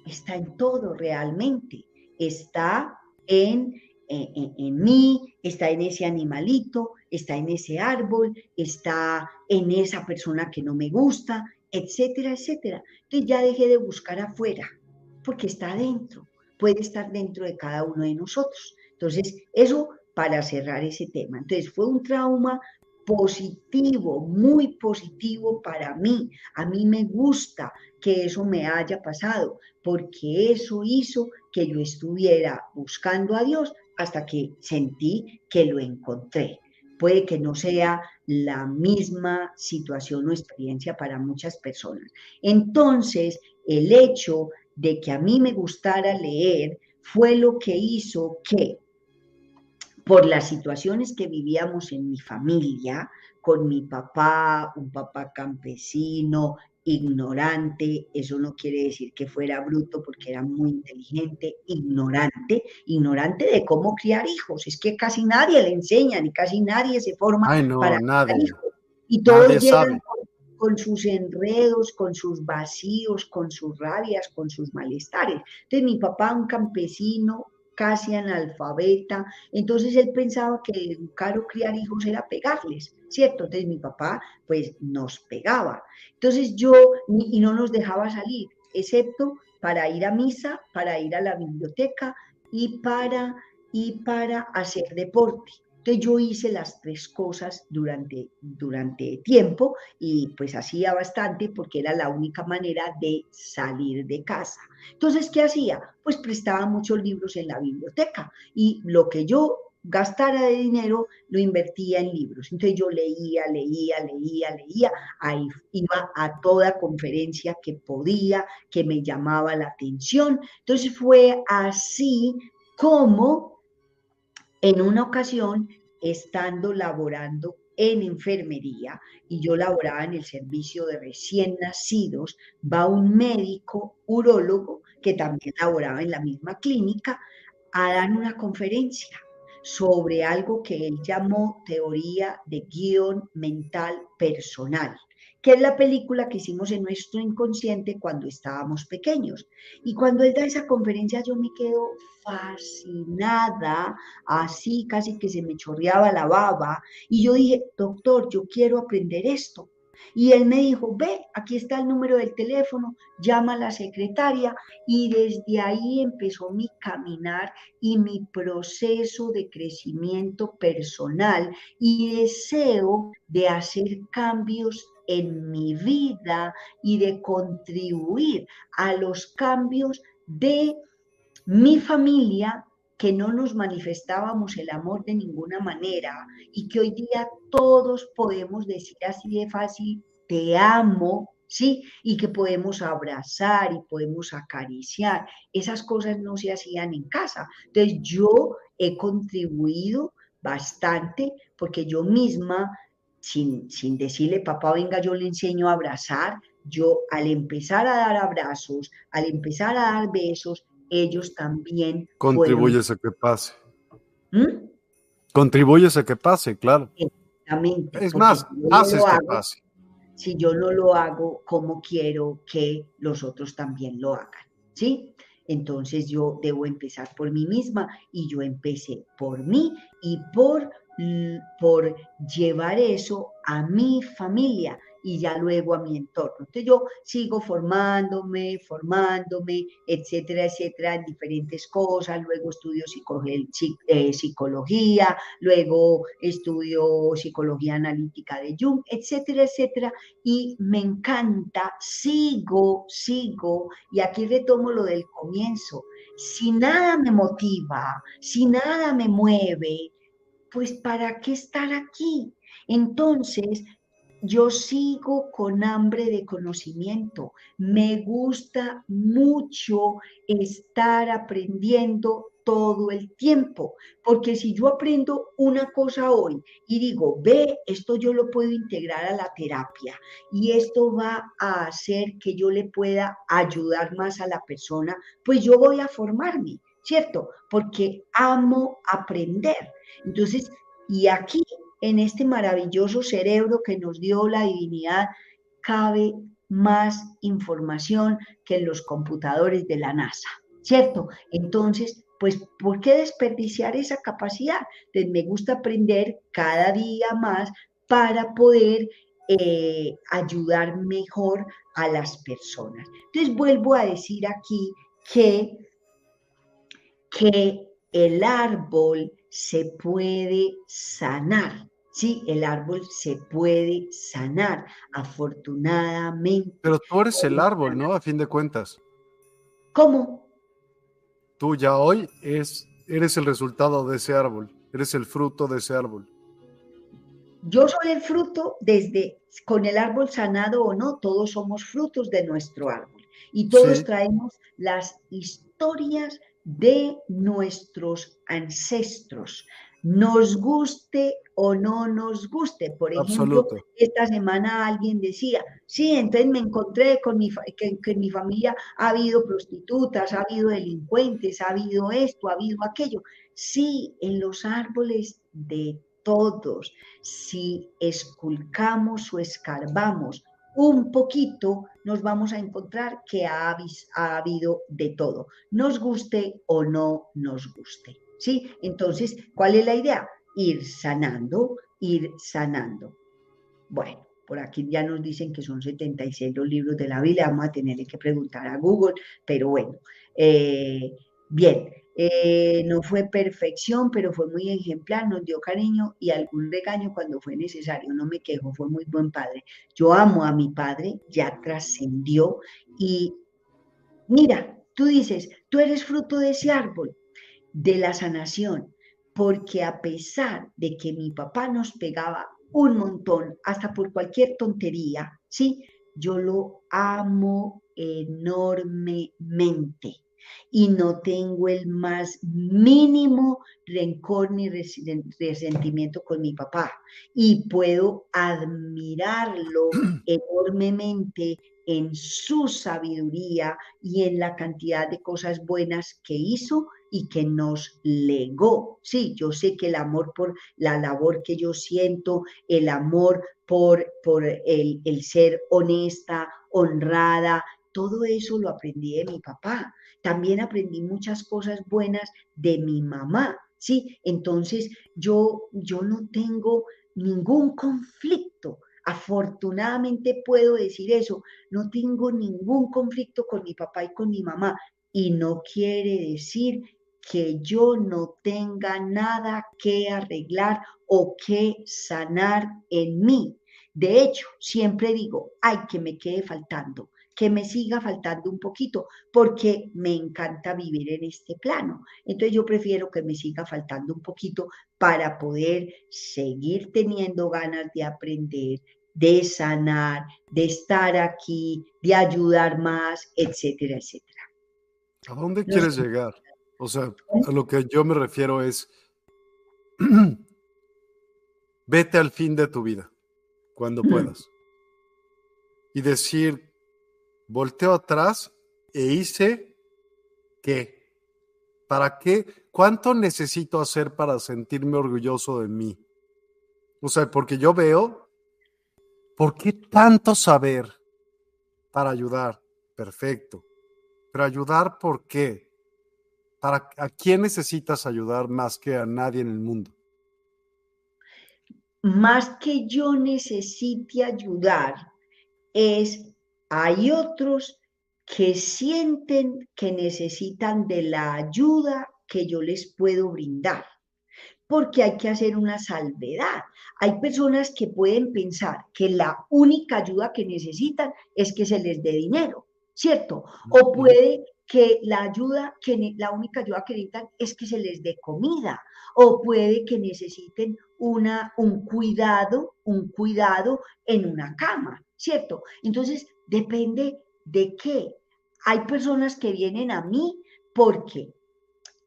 está en todo realmente, está en, en, en, mí, está en ese animalito, está en ese árbol, está en esa persona que no me gusta, etcétera, etcétera. Entonces ya dejé de buscar afuera, porque está adentro puede estar dentro de cada uno de nosotros. Entonces, eso para cerrar ese tema. Entonces, fue un trauma positivo, muy positivo para mí. A mí me gusta que eso me haya pasado, porque eso hizo que yo estuviera buscando a Dios hasta que sentí que lo encontré. Puede que no sea la misma situación o experiencia para muchas personas. Entonces, el hecho de que a mí me gustara leer fue lo que hizo que por las situaciones que vivíamos en mi familia, con mi papá, un papá campesino, ignorante, eso no quiere decir que fuera bruto porque era muy inteligente, ignorante, ignorante de cómo criar hijos, es que casi nadie le enseña, ni casi nadie se forma para criar hijos. Y todos llegan con, sus enredos, con sus vacíos, con sus rabias, con sus malestares. Entonces mi papá, un campesino, casi analfabeta, entonces él pensaba que educar o criar hijos era pegarles, ¿cierto? Entonces mi papá pues nos pegaba. Entonces yo, y no nos dejaba salir, excepto para ir a misa, para ir a la biblioteca y para, y para hacer deporte. Entonces yo hice las tres cosas durante, durante tiempo y pues hacía bastante porque era la única manera de salir de casa. Entonces, ¿qué hacía? Pues prestaba muchos libros en la biblioteca y lo que yo gastara de dinero lo invertía en libros. Entonces yo leía, leía, leía, leía, ahí iba a toda conferencia que podía, que me llamaba la atención. Entonces fue así como en una ocasión, estando laborando en enfermería y yo laboraba en el servicio de recién nacidos, va un médico urólogo que también laboraba en la misma clínica a dar una conferencia sobre algo que él llamó teoría de guion mental personal que es la película que hicimos en nuestro inconsciente cuando estábamos pequeños. Y cuando él da esa conferencia yo me quedo fascinada, así casi que se me chorreaba la baba, y yo dije, doctor, yo quiero aprender esto. Y él me dijo, ve, aquí está el número del teléfono, llama a la secretaria y desde ahí empezó mi caminar y mi proceso de crecimiento personal y deseo de hacer cambios en mi vida y de contribuir a los cambios de mi familia que no nos manifestábamos el amor de ninguna manera y que hoy día todos podemos decir así de fácil, te amo, ¿sí? Y que podemos abrazar y podemos acariciar. Esas cosas no se hacían en casa. Entonces yo he contribuido bastante porque yo misma sin, decirle, papá, venga, yo le enseño a abrazar, yo al empezar a dar abrazos, al empezar a dar besos, ellos también... Contribuyes a que pase. ¿Mm? Contribuyes a que pase, claro. Exactamente. Es más, haces que pase. Si yo no lo hago, ¿cómo quiero que los otros también lo hagan? ¿Sí? Entonces yo debo empezar por mí misma y yo empecé por mí y por por llevar eso a mi familia y ya luego a mi entorno. Entonces yo sigo formándome, formándome, etcétera, etcétera, en diferentes cosas, luego estudio eh, psicología, luego estudio psicología analítica de Jung, etcétera, etcétera, y me encanta, sigo, sigo, y aquí retomo lo del comienzo, si nada me motiva, si nada me mueve, pues ¿para qué estar aquí? Entonces, yo sigo con hambre de conocimiento. Me gusta mucho estar aprendiendo todo el tiempo, porque si yo aprendo una cosa hoy y digo, ve, esto yo lo puedo integrar a la terapia y esto va a hacer que yo le pueda ayudar más a la persona, pues yo voy a formarme. ¿Cierto? Porque amo aprender. Entonces, y aquí, en este maravilloso cerebro que nos dio la divinidad, cabe más información que en los computadores de la NASA, ¿cierto? Entonces, pues, ¿por qué desperdiciar esa capacidad? Entonces, me gusta aprender cada día más para poder eh, ayudar mejor a las personas. Entonces, vuelvo a decir aquí que que el árbol se puede sanar. Sí, el árbol se puede sanar, afortunadamente. Pero tú eres el árbol, ¿no? A fin de cuentas. ¿Cómo? Tú ya hoy es, eres el resultado de ese árbol, eres el fruto de ese árbol. Yo soy el fruto desde, con el árbol sanado o no, todos somos frutos de nuestro árbol. Y todos traemos las historias de nuestros ancestros. nos guste o no nos guste. Por ejemplo, esta semana alguien decía, sí, entonces me encontré con mi, que, que en mi familia ha habido prostitutas, ha habido delincuentes, ha habido esto, ha habido aquello. Sí, en los árboles de todos, si esculcamos o escarbamos un poquito, nos vamos a encontrar que ha, ha habido de todo, nos guste o no nos guste. ¿Sí? Entonces, ¿cuál es la idea? Ir sanando, ir sanando. Bueno, por aquí ya nos dicen que son 76 los libros de la Biblia, vamos a tener que preguntar a Google, pero bueno, eh, bien, eh, no fue perfección, pero fue muy ejemplar, nos dio cariño y algún regaño cuando fue necesario, no me quejo, fue muy buen padre. Yo amo a mi padre, ya trascendió y mira, tú dices, tú eres fruto de ese árbol, de la sanación, porque a pesar de que mi papá nos pegaba un montón, hasta por cualquier tontería, ¿sí? Yo lo amo enormemente y no tengo el más mínimo rencor ni resentimiento con mi papá y puedo admirarlo enormemente en su sabiduría y en la cantidad de cosas buenas que hizo y que nos legó. Sí, yo sé que el amor por la labor que yo siento, el amor por, por el, el ser honesta, honrada, todo eso lo aprendí de mi papá. También aprendí muchas cosas buenas de mi mamá, ¿sí? Entonces yo, yo no tengo ningún conflicto. Afortunadamente puedo decir eso. No tengo ningún conflicto con mi papá y con mi mamá. Y no quiere decir que yo no tenga nada que arreglar o que sanar en mí. De hecho, siempre digo, ay, que me quede faltando que me siga faltando un poquito, porque me encanta vivir en este plano. Entonces yo prefiero que me siga faltando un poquito para poder seguir teniendo ganas de aprender, de sanar, de estar aquí, de ayudar más, etcétera, etcétera. ¿A dónde quieres llegar? O sea, ¿Eh? a lo que yo me refiero es, vete al fin de tu vida, cuando puedas, y decir, volteo atrás e hice qué. ¿Para qué? ¿Cuánto necesito hacer para sentirme orgulloso de mí? O sea, porque yo veo, ¿por qué tanto saber para ayudar? Perfecto. Pero ayudar, ¿por qué? ¿Para a quién necesitas ayudar más que a nadie en el mundo? Más que yo necesite ayudar, es hay otros que sienten que necesitan de la ayuda que yo les puedo brindar, porque hay que hacer una salvedad. Hay personas que pueden pensar que la única ayuda que necesitan es que se les dé dinero, ¿cierto? O puede que la ayuda, que la única ayuda que necesitan es que se les dé comida, o puede que necesiten una, un cuidado, un cuidado en una cama, ¿cierto? Entonces, Depende de qué. Hay personas que vienen a mí porque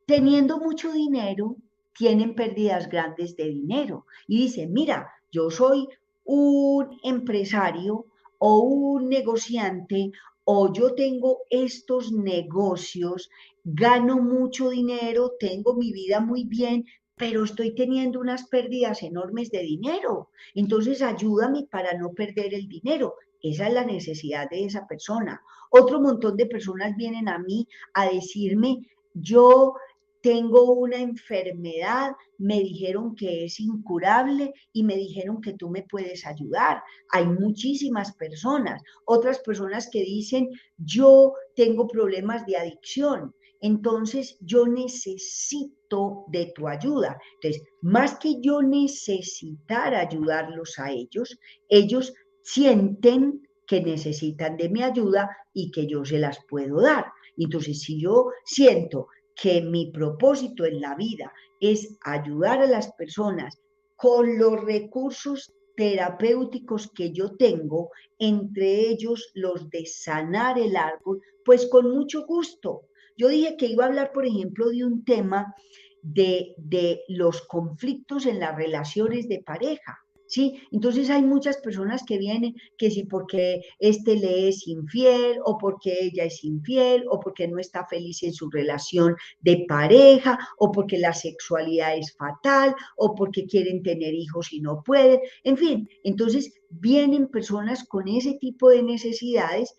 teniendo mucho dinero, tienen pérdidas grandes de dinero. Y dicen, mira, yo soy un empresario o un negociante o yo tengo estos negocios, gano mucho dinero, tengo mi vida muy bien, pero estoy teniendo unas pérdidas enormes de dinero. Entonces ayúdame para no perder el dinero. Esa es la necesidad de esa persona. Otro montón de personas vienen a mí a decirme, yo tengo una enfermedad, me dijeron que es incurable y me dijeron que tú me puedes ayudar. Hay muchísimas personas, otras personas que dicen, yo tengo problemas de adicción, entonces yo necesito de tu ayuda. Entonces, más que yo necesitar ayudarlos a ellos, ellos sienten que necesitan de mi ayuda y que yo se las puedo dar. Entonces, si yo siento que mi propósito en la vida es ayudar a las personas con los recursos terapéuticos que yo tengo, entre ellos los de sanar el árbol, pues con mucho gusto. Yo dije que iba a hablar, por ejemplo, de un tema de, de los conflictos en las relaciones de pareja. ¿sí? Entonces hay muchas personas que vienen que si porque este le es infiel o porque ella es infiel o porque no está feliz en su relación de pareja o porque la sexualidad es fatal o porque quieren tener hijos y no pueden, en fin, entonces vienen personas con ese tipo de necesidades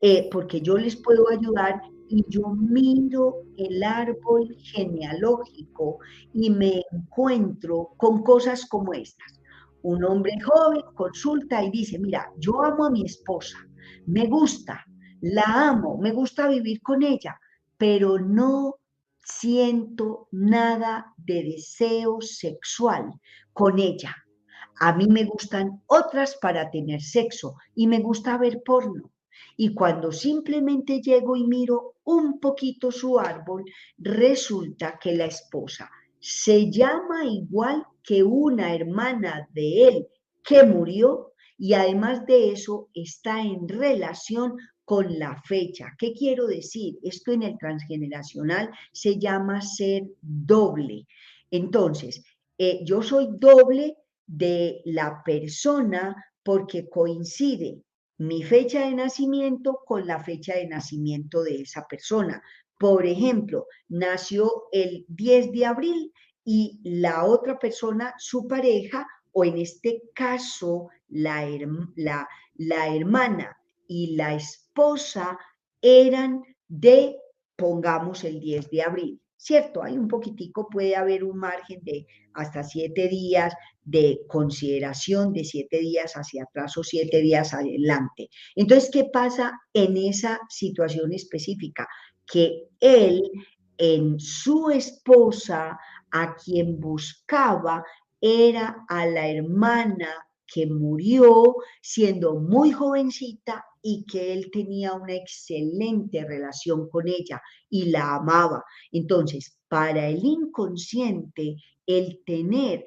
eh, porque yo les puedo ayudar y yo miro el árbol genealógico y me encuentro con cosas como estas un hombre joven consulta y dice, mira, yo amo a mi esposa, me gusta, la amo, me gusta vivir con ella, pero no siento nada de deseo sexual con ella. A mí me gustan otras para tener sexo y me gusta ver porno. Y cuando simplemente llego y miro un poquito su árbol, resulta que la esposa se llama igual que una hermana de él que murió y además de eso está en relación con la fecha. ¿Qué quiero decir? Esto en el transgeneracional se llama ser doble. Entonces, eh, yo soy doble de la persona porque coincide mi fecha de nacimiento con la fecha de nacimiento de esa persona. Por ejemplo, nació el 10 de abril y la otra persona, su pareja, o en este caso la, la, la hermana y la esposa eran de, pongamos, el 10 de abril. ¿Cierto? Hay un poquitico, puede haber un margen de hasta siete días de consideración, de siete días hacia atrás o siete días adelante. Entonces, ¿qué pasa en esa situación específica? Que él en su esposa a quien buscaba era a la hermana que murió siendo muy jovencita y que él tenía una excelente relación con ella y la amaba. Entonces, para el inconsciente, el tener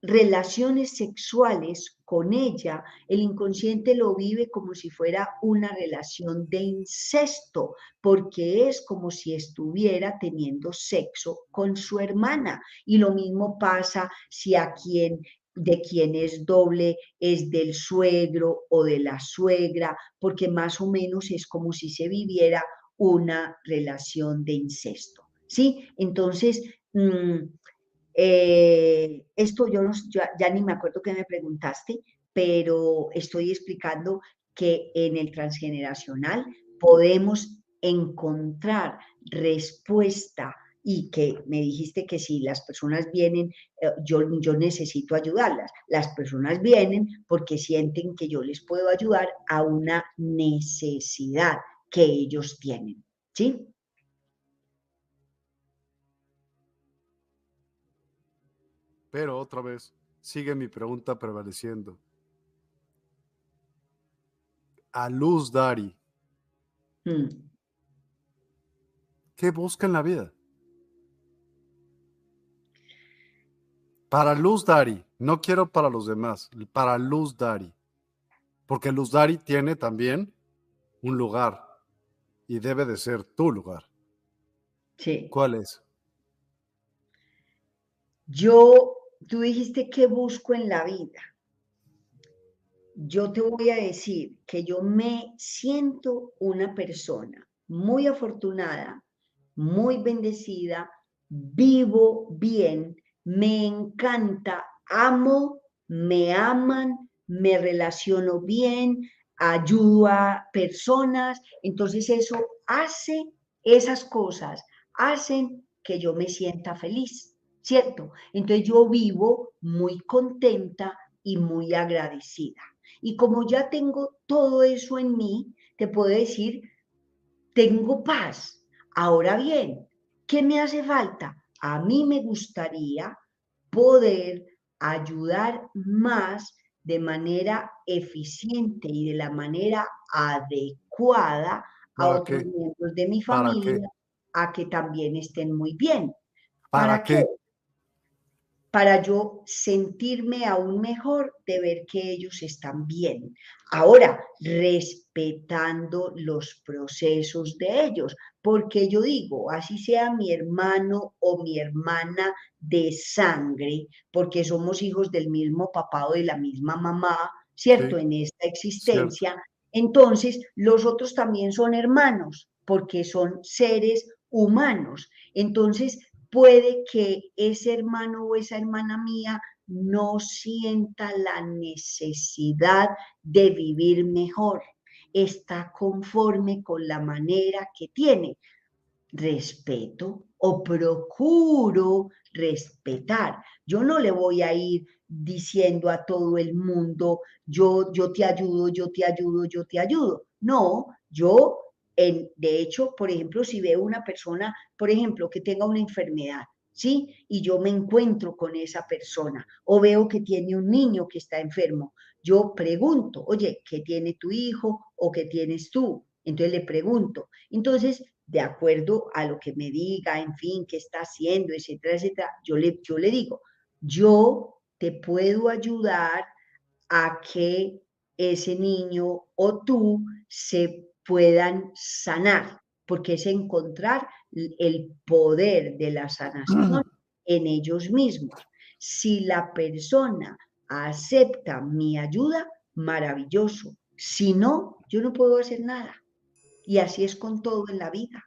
relaciones sexuales con ella, el inconsciente lo vive como si fuera una relación de incesto, porque es como si estuviera teniendo sexo con su hermana. Y lo mismo pasa si a quien de quien es doble es del suegro o de la suegra, porque más o menos es como si se viviera una relación de incesto. ¿Sí? Entonces, mm, eh, esto yo, ya ni me acuerdo que me preguntaste, pero estoy explicando que en el transgeneracional podemos encontrar respuesta y que me dijiste que si las personas vienen, eh, yo, yo necesito ayudarlas. Las personas vienen porque sienten que yo les puedo ayudar a una necesidad que ellos tienen. ¿Sí? Pero otra vez, sigue mi pregunta prevaleciendo. A Luz Dari, hmm. ¿qué busca en la vida? Para Luz Dari, no quiero para los demás, para Luz Dari. Porque Luz Dari tiene también un lugar y debe de ser tu lugar. Sí. ¿Cuál es? Yo tú dijiste que busco en la vida. Yo te voy a decir que yo me siento una persona muy afortunada, muy bendecida, vivo bien, me encanta, amo, me aman, me relaciono bien, ayudo a personas. Entonces eso hace, esas cosas hacen que yo me sienta feliz. ¿cierto? Entonces yo vivo muy contenta y muy agradecida. Y como ya tengo todo eso en mí, te puedo decir, tengo paz. Ahora bien, ¿qué me hace falta? A mí me gustaría poder ayudar más de manera eficiente y de la manera adecuada a otros miembros de mi familia a que también estén muy bien. ¿Para, qué? Para yo sentirme aún mejor de ver que ellos están bien. Ahora, respetando los procesos de ellos, porque yo digo, así sea mi hermano o mi hermana de sangre, porque somos hijos del mismo papá o de la misma mamá, ¿cierto? En esta existencia, entonces los otros también son hermanos, porque son seres humanos. Entonces, puede que ese hermano o esa hermana mía no sienta la necesidad de vivir mejor, está conforme con la manera que tiene. Respeto o procuro respetar. Yo no le voy a ir diciendo a todo el mundo, yo, yo te ayudo, yo te ayudo, yo te ayudo. No, yo de hecho, por ejemplo, si veo una persona, por ejemplo, que tenga una enfermedad, ¿sí? Y yo me encuentro con esa persona o veo que tiene un niño que está enfermo, yo pregunto, oye, ¿qué tiene tu hijo o qué tienes tú? Entonces le pregunto. Entonces, de acuerdo a lo que me diga, en fin, qué está haciendo, etcétera, etcétera, yo le, yo le digo, yo te puedo ayudar a que ese niño o tú se puedan sanar, porque es encontrar el poder de la sanación en ellos mismos. Si la persona acepta mi ayuda, maravilloso. Si no, yo no puedo hacer nada. Y así es con todo en la vida.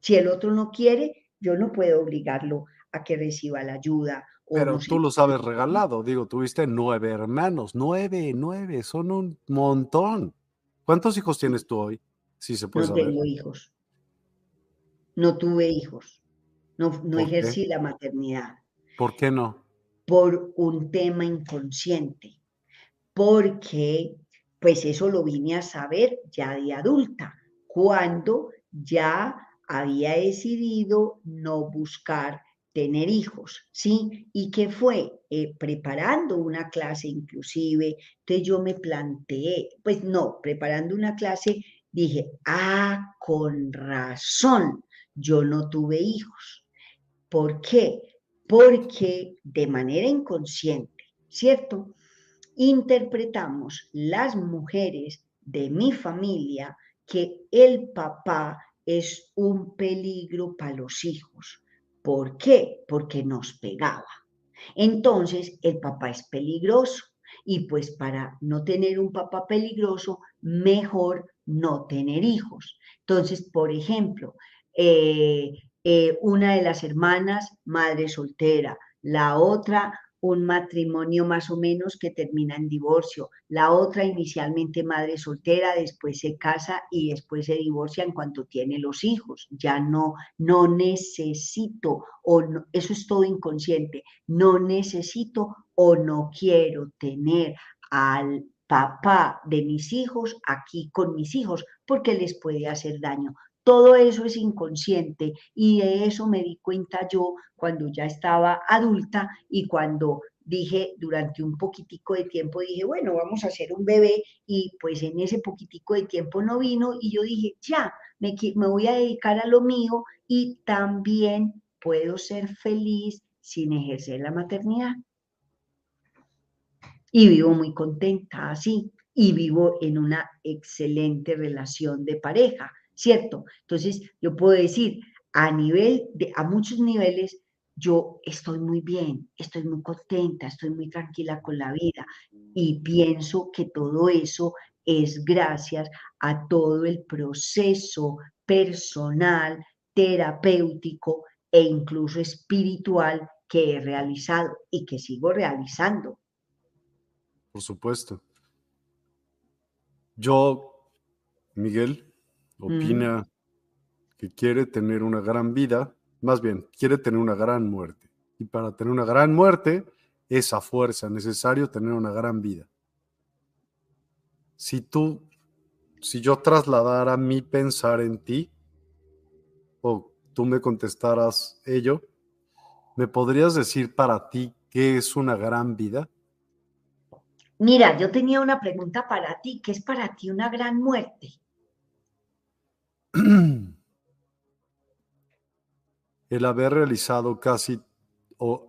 Si el otro no quiere, yo no puedo obligarlo a que reciba la ayuda. Pero tú lo sabes regalado, digo, tuviste nueve hermanos, nueve, nueve, son un montón. ¿Cuántos hijos tienes tú hoy? Sí, se puede no tengo hijos. No tuve hijos. No, no ejercí la maternidad. ¿Por qué no? Por un tema inconsciente. Porque, pues eso lo vine a saber ya de adulta, cuando ya había decidido no buscar tener hijos, ¿sí? ¿Y qué fue? Eh, preparando una clase inclusive, entonces yo me planteé, pues no, preparando una clase, dije, ah, con razón, yo no tuve hijos. ¿Por qué? Porque de manera inconsciente, ¿cierto? Interpretamos las mujeres de mi familia que el papá es un peligro para los hijos ¿Por qué? Porque nos pegaba. Entonces, el papá es peligroso y pues para no tener un papá peligroso, mejor no tener hijos. Entonces, por ejemplo, eh, eh, una de las hermanas, madre soltera, la otra un matrimonio más o menos que termina en divorcio. La otra inicialmente madre soltera, después se casa y después se divorcia en cuanto tiene los hijos. Ya no, no necesito o eso es todo inconsciente. No necesito o no quiero tener al papá de mis hijos aquí con mis hijos porque les puede hacer daño. Todo eso es inconsciente y de eso me di cuenta yo cuando ya estaba adulta y cuando dije durante un poquitico de tiempo, dije, bueno, vamos a hacer un bebé y pues en ese poquitico de tiempo no vino y yo dije, ya, me, voy a dedicar a lo mío y también puedo ser feliz sin ejercer la maternidad. Y vivo muy contenta así y vivo en una excelente relación de pareja ¿cierto? Entonces, yo puedo decir, a nivel, de, a muchos niveles, yo estoy muy bien, estoy muy contenta, estoy muy tranquila con la vida y pienso que todo eso es gracias a todo el proceso personal, terapéutico e incluso espiritual que he realizado y que sigo realizando. Por supuesto. Yo, Miguel, opina que quiere tener una gran vida, más bien, quiere tener una gran muerte. Y para tener una gran muerte, esa fuerza necesario tener una gran vida. Si tú, si yo trasladara mi pensar en ti, o tú me contestaras ello, ¿me podrías decir para ti qué es una gran vida? Mira, yo tenía una pregunta para ti. ¿Qué es para ti una gran muerte? el haber realizado casi o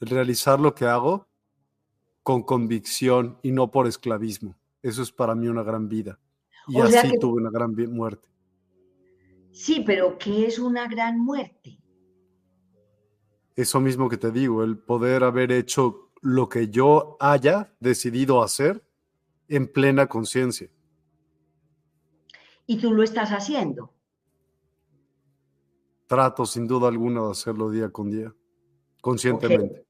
realizar lo que hago con convicción y no por esclavismo. Eso es para mí una gran vida. Y así tuve una gran muerte. Sí, pero ¿qué es una gran muerte? Eso mismo que te digo, el poder haber hecho lo que yo haya decidido hacer en plena conciencia. ¿Y tú lo estás haciendo? Trato sin duda alguna de hacerlo día con día, conscientemente.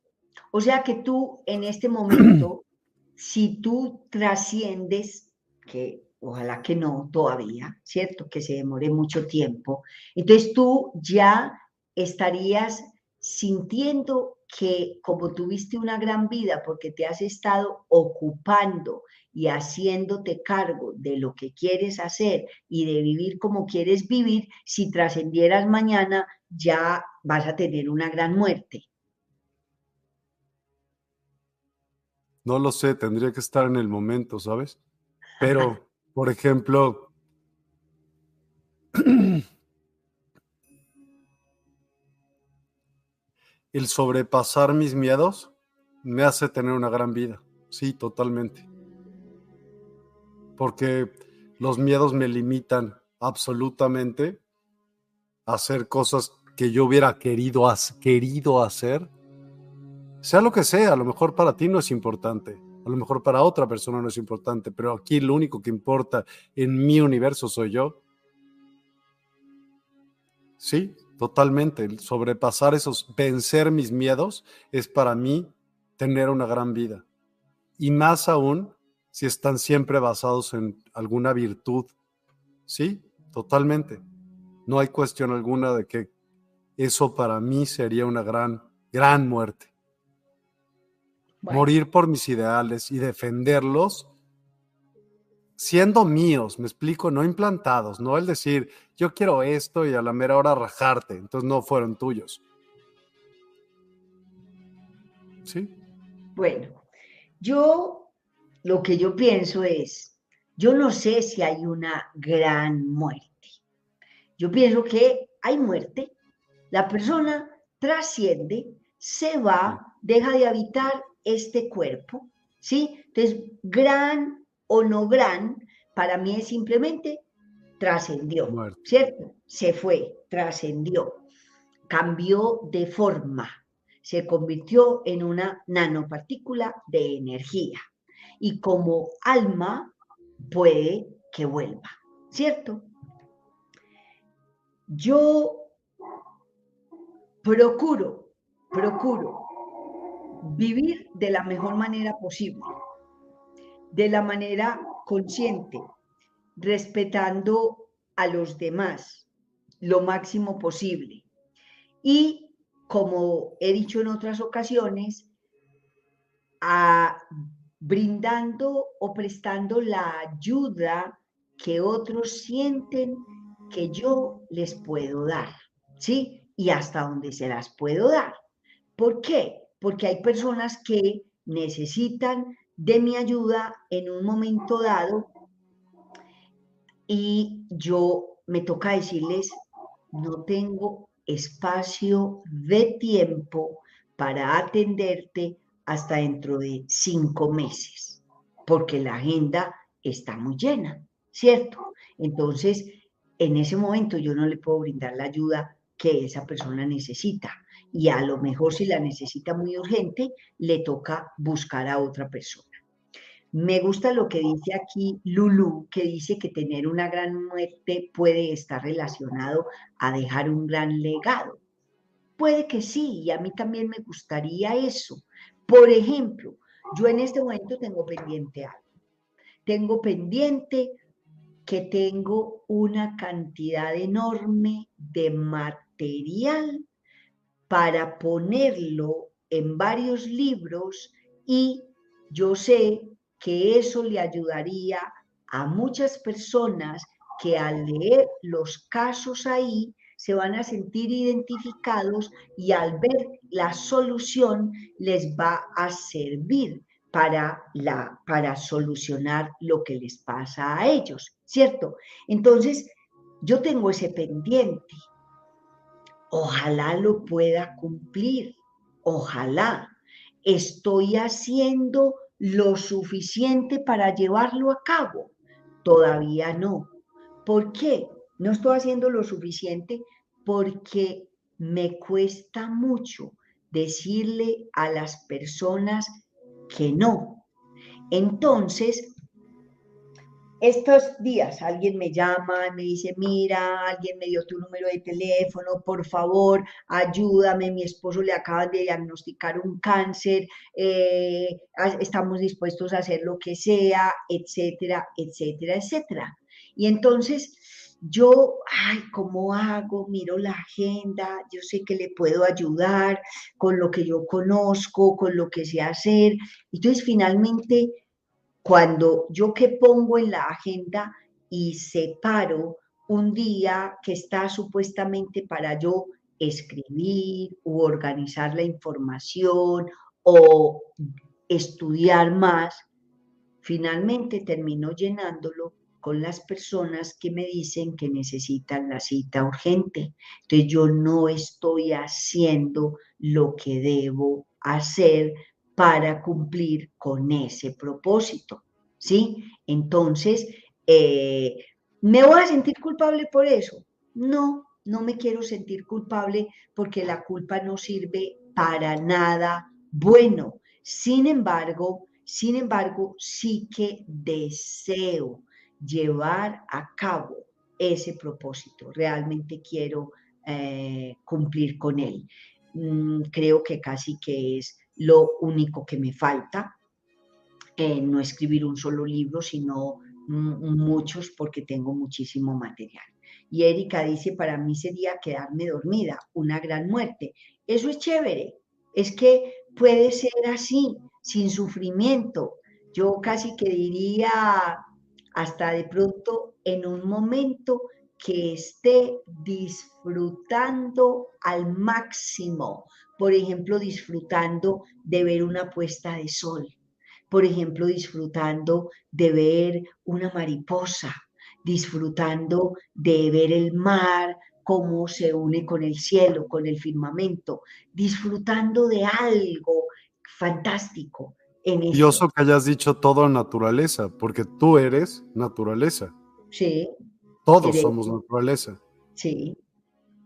O sea que tú en este momento, si tú trasciendes, que ojalá que no todavía, ¿cierto? Que se demore mucho tiempo, entonces tú ya estarías sintiendo que como tuviste una gran vida porque te has estado ocupando y haciéndote cargo de lo que quieres hacer y de vivir como quieres vivir, si trascendieras mañana ya vas a tener una gran muerte. No lo sé, tendría que estar en el momento, ¿sabes? Pero, por ejemplo, el sobrepasar mis miedos me hace tener una gran vida. Sí, totalmente porque los miedos me limitan absolutamente a hacer cosas que yo hubiera querido, querido hacer, sea lo que sea, a lo mejor para ti no es importante, a lo mejor para otra persona no es importante, pero aquí lo único que importa en mi universo soy yo. Sí, totalmente. sobrepasar esos, vencer mis miedos es para mí tener una gran vida. Y más aún si están siempre basados en alguna virtud. Sí, totalmente. No hay cuestión alguna de que eso para mí sería una gran, gran muerte. Morir por mis ideales y defenderlos siendo míos, me explico, no implantados, no el decir, yo quiero esto y a la mera hora rajarte, entonces no fueron tuyos. ¿Sí? Bueno, yo lo que yo pienso es, yo no sé si hay una gran muerte. Yo pienso que hay muerte, la persona trasciende, se va, deja de habitar este cuerpo, ¿sí? Entonces, gran o no gran, para mí es simplemente trascendió, ¿cierto? Se fue, trascendió, cambió de forma, se convirtió en una nanopartícula de energía y como alma puede que vuelva, ¿cierto? Yo procuro, procuro vivir de la mejor manera posible, de la manera consciente, respetando a los demás lo máximo posible. Y como he dicho en otras ocasiones, a brindando o prestando la ayuda que otros sienten que yo les puedo dar, ¿sí? Y hasta donde se las puedo dar. ¿Por qué? Porque hay personas que necesitan de mi ayuda en un momento dado y yo me toca decirles, no tengo espacio de tiempo para atenderte hasta dentro de cinco meses, porque la agenda está muy llena, ¿cierto? Entonces, en ese momento yo no le puedo brindar la ayuda que esa persona necesita. Y a lo mejor si la necesita muy urgente, le toca buscar a otra persona. Me gusta lo que dice aquí Lulu, que dice que tener una gran muerte puede estar relacionado a dejar un gran legado. Puede que sí, y a mí también me gustaría eso, por ejemplo, yo en este momento tengo pendiente algo. Tengo pendiente que tengo una cantidad enorme de material para ponerlo en varios libros y yo sé que eso le ayudaría a muchas personas que al leer los casos ahí se van a sentir identificados y al ver la solución les va a servir para, la, para solucionar lo que les pasa a ellos, ¿cierto? Entonces, yo tengo ese pendiente. Ojalá lo pueda cumplir, ojalá, ¿estoy haciendo lo suficiente para llevarlo a cabo? Todavía no. ¿Por qué? No estoy haciendo lo suficiente porque me cuesta mucho decirle a las personas que no. Entonces, estos días alguien me llama, me dice, mira, alguien me dio tu número de teléfono, por favor, ayúdame, mi esposo le acaba de diagnosticar un cáncer, eh, estamos dispuestos a hacer lo que sea, etcétera, etcétera, etcétera. Y entonces yo, ay, ¿cómo hago? Miro la agenda, yo sé que le puedo ayudar con lo que yo conozco, con lo que sé hacer. Entonces, finalmente, cuando yo que pongo en la agenda y separo un día que está supuestamente para yo escribir u organizar la información o estudiar más, finalmente termino llenándolo con las personas que me dicen que necesitan la cita urgente. Entonces yo no estoy haciendo lo que debo hacer para cumplir con ese propósito. ¿Sí? Entonces, eh, ¿me voy a sentir culpable por eso? No, no me quiero sentir culpable porque la culpa no sirve para nada bueno. Sin embargo, sin embargo, sí que deseo llevar a cabo ese propósito. Realmente quiero eh, cumplir con él. Mm, creo que casi que es lo único que me falta. Eh, no escribir un solo libro, sino muchos porque tengo muchísimo material. Y Erika dice, para mí sería quedarme dormida, una gran muerte. Eso es chévere, es que puede ser así, sin sufrimiento. Yo casi que diría, hasta de pronto en un momento que esté disfrutando al máximo, por ejemplo, disfrutando de ver una puesta de sol, por ejemplo, disfrutando de ver una mariposa, disfrutando de ver el mar, cómo se une con el cielo, con el firmamento, disfrutando de algo fantástico, Curioso que hayas dicho todo naturaleza, porque tú eres naturaleza. Sí. Todos somos naturaleza. Sí.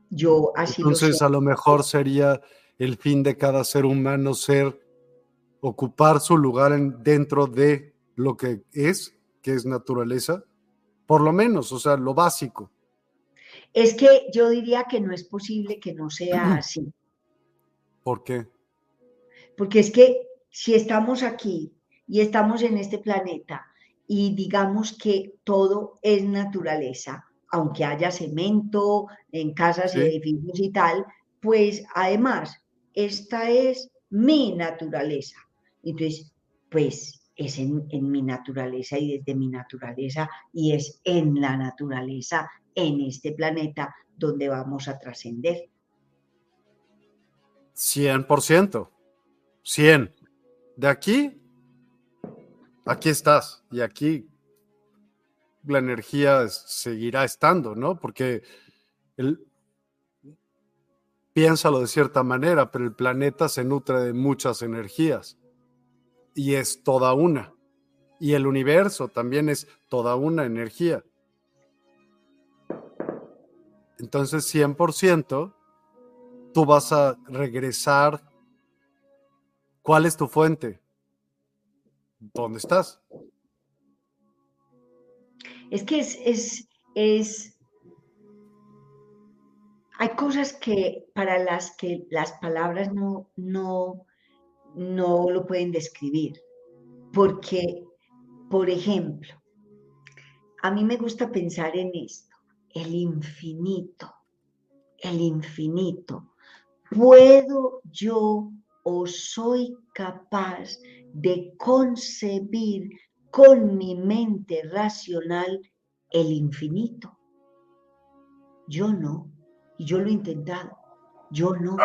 Yo así Entonces, a lo mejor sería el fin de cada ser humano ser ocupar su lugar en, dentro de lo que es, que es naturaleza, por lo menos, o sea, lo básico. Es que yo diría que no es posible que no sea así. ¿Por qué? Porque es que si estamos aquí y estamos en este planeta y digamos que todo es naturaleza, aunque haya cemento en casas y edificios y tal, pues además, esta es mi naturaleza. Entonces, pues es en, en, mi naturaleza y desde mi naturaleza y es en la naturaleza, en este planeta, donde vamos a trascender. 100%, 100 de aquí, aquí estás y aquí la energía seguirá estando, ¿no? Porque el, piénsalo de cierta manera, pero el planeta se nutre de muchas energías y es toda una. Y el universo también es toda una energía. Entonces, 100%, tú vas a regresar ¿Cuál es tu fuente? ¿Dónde estás? Es que es, es, hay cosas que para las que las palabras no, no, no lo pueden describir. Porque, por ejemplo, a mí me gusta pensar en esto, el infinito, el infinito. ¿Puedo yo o soy capaz de concebir con mi mente racional el infinito. Yo no, y yo lo he intentado, yo no,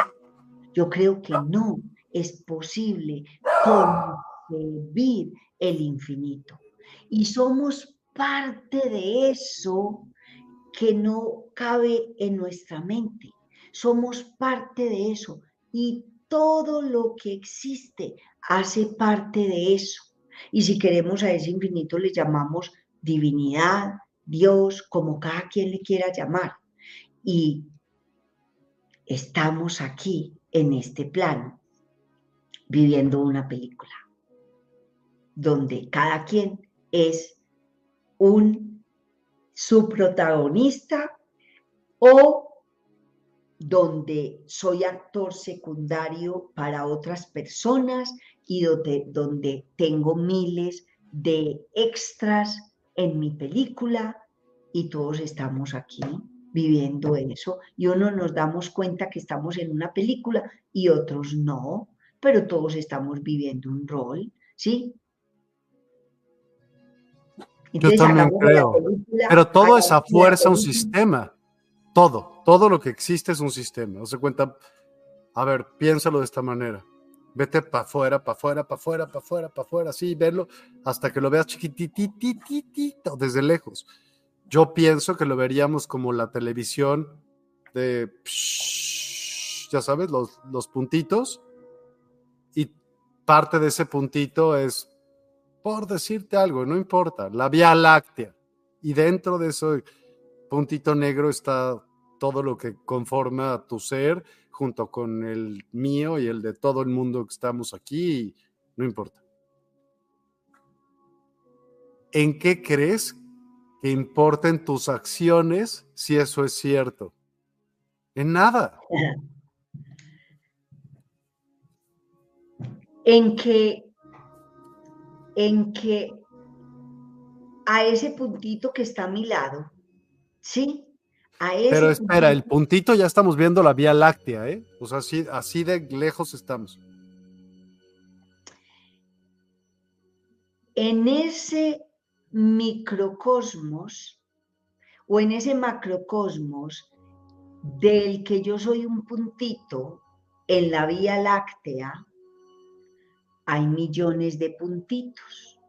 yo creo que no es posible concebir el infinito. Y somos parte de eso que no cabe en nuestra mente. Somos parte de eso. Y todo lo que existe hace parte de eso. Y si queremos a ese infinito le llamamos divinidad, Dios, como cada quien le quiera llamar. Y estamos aquí en este plano viviendo una película donde cada quien es un su protagonista o donde soy actor secundario para otras personas y donde, donde tengo miles de extras en mi película y todos estamos aquí viviendo eso y uno nos damos cuenta que estamos en una película y otros no, pero todos estamos viviendo un rol, ¿sí? Yo también creo. Pero todo es a fuerza un sistema. Todo, todo lo que existe es un sistema. No se cuenta, a ver, piénsalo de esta manera. Vete para afuera, para afuera, para afuera, para afuera, para afuera, así, verlo hasta que lo veas chiquitititito desde lejos. Yo pienso que lo veríamos como la televisión de, ya sabes, los, los puntitos. Y parte de ese puntito es por decirte algo, no importa, la Vía Láctea. Y dentro de ese puntito negro está todo lo que conforma tu ser, junto con el mío y el de todo el mundo que estamos aquí, no importa. ¿En qué crees que importen tus acciones si eso es cierto? En nada. En que en que a ese puntito que está a mi lado, ¿sí? A Pero espera, el puntito ya estamos viendo la Vía Láctea, ¿eh? O sea, así, así de lejos estamos. En ese microcosmos o en ese macrocosmos del que yo soy un puntito en la Vía Láctea, hay millones de puntitos,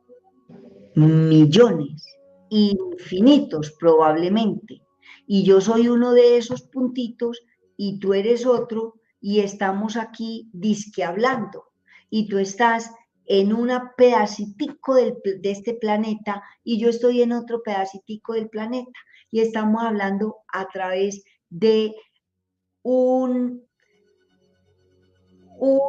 millones, infinitos probablemente. Y yo soy uno de esos puntitos y tú eres otro y estamos aquí disque hablando. Y tú estás en un pedacitico de este planeta y yo estoy en otro pedacitico del planeta. Y estamos hablando a través de un, un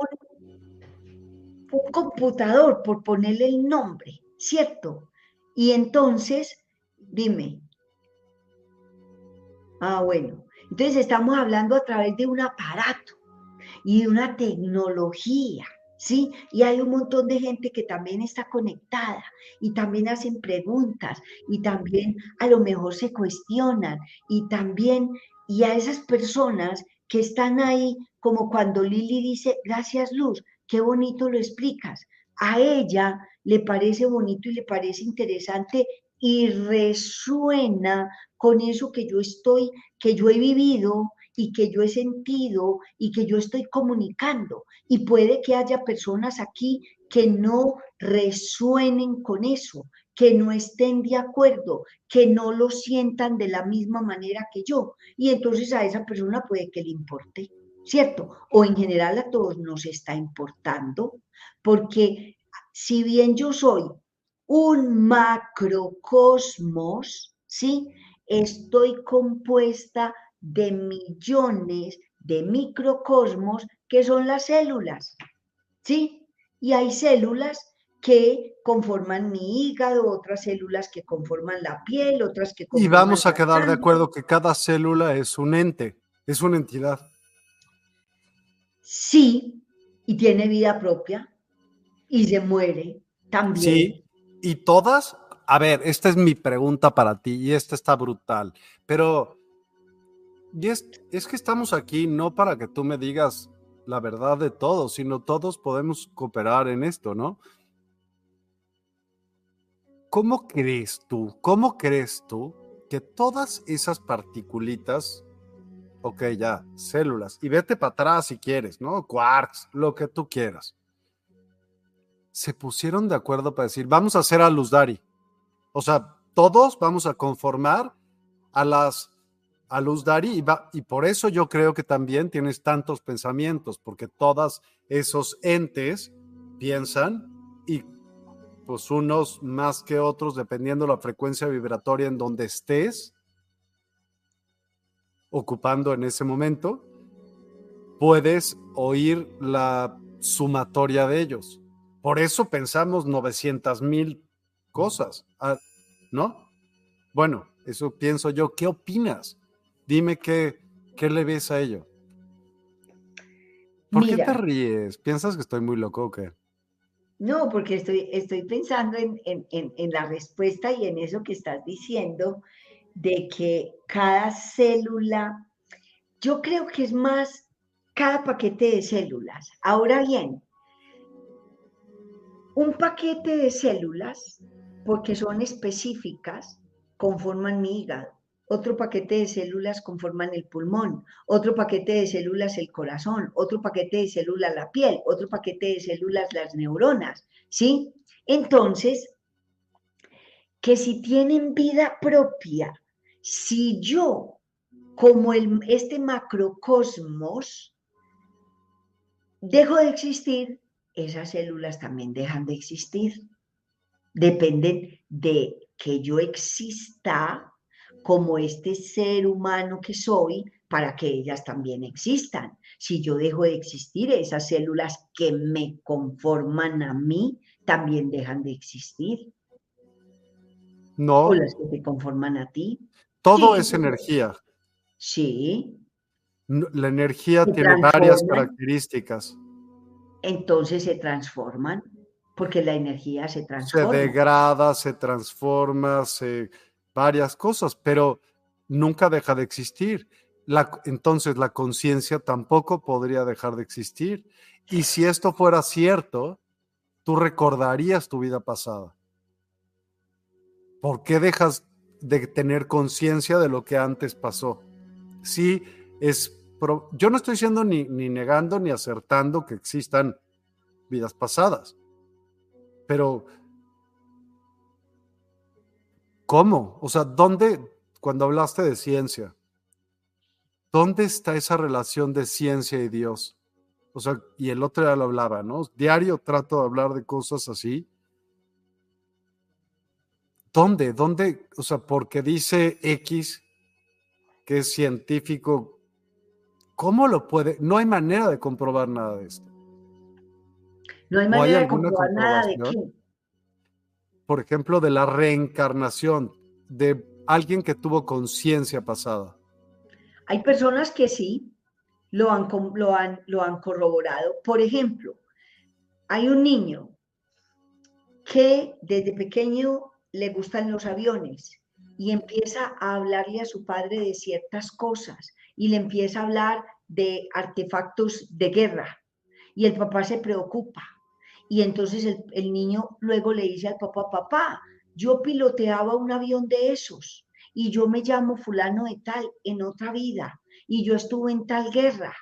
un computador, por ponerle el nombre, ¿cierto? Y entonces, dime. Ah, bueno. Entonces estamos hablando a través de un aparato y de una tecnología, ¿sí? Y hay un montón de gente que también está conectada y también hacen preguntas y también a lo mejor se cuestionan y también, y a esas personas que están ahí, como cuando Lili dice, gracias Luz, qué bonito lo explicas. A ella le parece bonito y le parece interesante y resuena con eso que yo estoy, que yo he vivido y que yo he sentido y que yo estoy comunicando. Y puede que haya personas aquí que no resuenen con eso, que no estén de acuerdo, que no lo sientan de la misma manera que yo. Y entonces a esa persona puede que le importe. ¿cierto? O en general a todos nos está importando, porque si bien yo soy un macrocosmos, ¿sí? Estoy compuesta de millones de microcosmos que son las células, ¿sí? Y hay células que conforman mi hígado, otras células que conforman la piel, otras que conforman Y vamos a quedar de acuerdo que cada célula es un ente, es una entidad. Sí, y tiene vida propia y se muere también. Sí, y todas, a ver, esta es mi pregunta para ti y esta está brutal, pero es, es que estamos aquí no para que tú me digas la verdad de todo, sino todos podemos cooperar en esto, ¿no? ¿Cómo crees tú, cómo crees tú que todas esas particulitas ok, ya, células, y vete para atrás si quieres, ¿no? Quarks, lo que tú quieras. Se pusieron de acuerdo para decir, vamos a hacer a Luz Dari. O sea, todos vamos a conformar a las a luz Dari y, y por eso yo creo que también tienes tantos pensamientos, porque todos esos entes piensan y pues unos más que otros, dependiendo la frecuencia vibratoria en donde estés ocupando en ese momento, puedes oír la sumatoria de ellos. Por eso pensamos 900 mil cosas, ah, ¿no? Bueno, eso pienso yo. ¿Qué opinas? Dime qué, qué le ves a ello. ¿Por qué te ríes? ¿Piensas que estoy muy loco o qué? No, porque estoy, estoy pensando en, en, la respuesta y en eso que estás diciendo, de que cada célula, yo creo que es más cada paquete de células. Ahora bien, un paquete de células, porque son específicas, conforman mi hígado. Otro paquete de células conforman el pulmón, otro paquete de células el corazón, otro paquete de células la piel, otro paquete de células las neuronas, ¿sí? Entonces, que si tienen vida propia, si yo, como el, este macrocosmos, dejo de existir, esas células también dejan de existir. Dependen de que yo exista como este ser humano que soy para que ellas también existan. Si yo dejo de existir, esas células que me conforman a mí también dejan de existir. No. O las que te conforman a ti. Todo es energía. Sí. La energía tiene varias características. Entonces se transforman, porque la energía se transforma. Se degrada, se transforma, se varias cosas, pero nunca deja de existir. La, entonces la conciencia tampoco podría dejar de existir. Y si esto fuera cierto, tú recordarías tu vida pasada. ¿Por qué dejas de tener conciencia de lo que antes pasó? Sí, es. Yo no estoy siendo ni, ni negando ni acertando que existan vidas pasadas, pero ¿Cómo? O sea, ¿dónde, cuando hablaste de ciencia, dónde está esa relación de ciencia y Dios? O sea, y el otro día lo hablaba, ¿no? Diario trato de hablar de cosas así. ¿Dónde? ¿Dónde? O sea, porque dice X que es científico, ¿cómo lo puede? No hay manera de comprobar nada de esto. No hay manera de comprobar nada de qué por ejemplo, de la reencarnación de alguien que tuvo conciencia pasada? Hay personas que sí lo han, lo, han, lo han corroborado. Por ejemplo, hay un niño que desde pequeño le gustan los aviones y empieza a hablarle a su padre de ciertas cosas y le empieza a hablar de artefactos de guerra y el papá se preocupa y entonces el, niño luego le dice al papá, papá, yo piloteaba un avión de esos y yo me llamo fulano de tal en otra vida y yo estuve en tal guerra.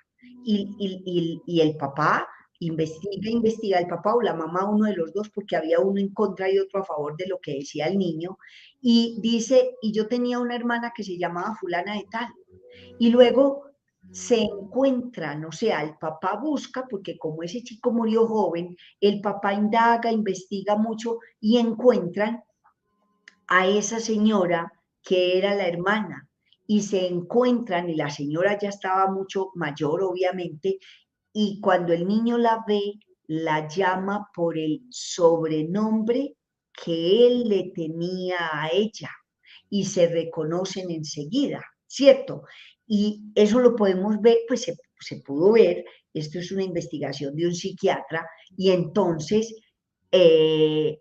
Y, y, el papá investiga, investiga, el papá o la mamá, uno de los dos, porque había uno en contra y otro a favor de lo que decía el niño, y dice, y yo tenía una hermana que se llamaba fulana de tal. Y luego se encuentran, o sea, el papá busca, porque como ese chico murió joven, el papá indaga, investiga mucho y encuentran a esa señora que era la hermana. Y se encuentran y la señora ya estaba mucho mayor, obviamente, y cuando el niño la ve, la llama por el sobrenombre que él le tenía a ella y se reconocen enseguida, ¿cierto? Y eso lo podemos ver, pues se, pudo ver, esto es una investigación de un psiquiatra, y entonces, eh,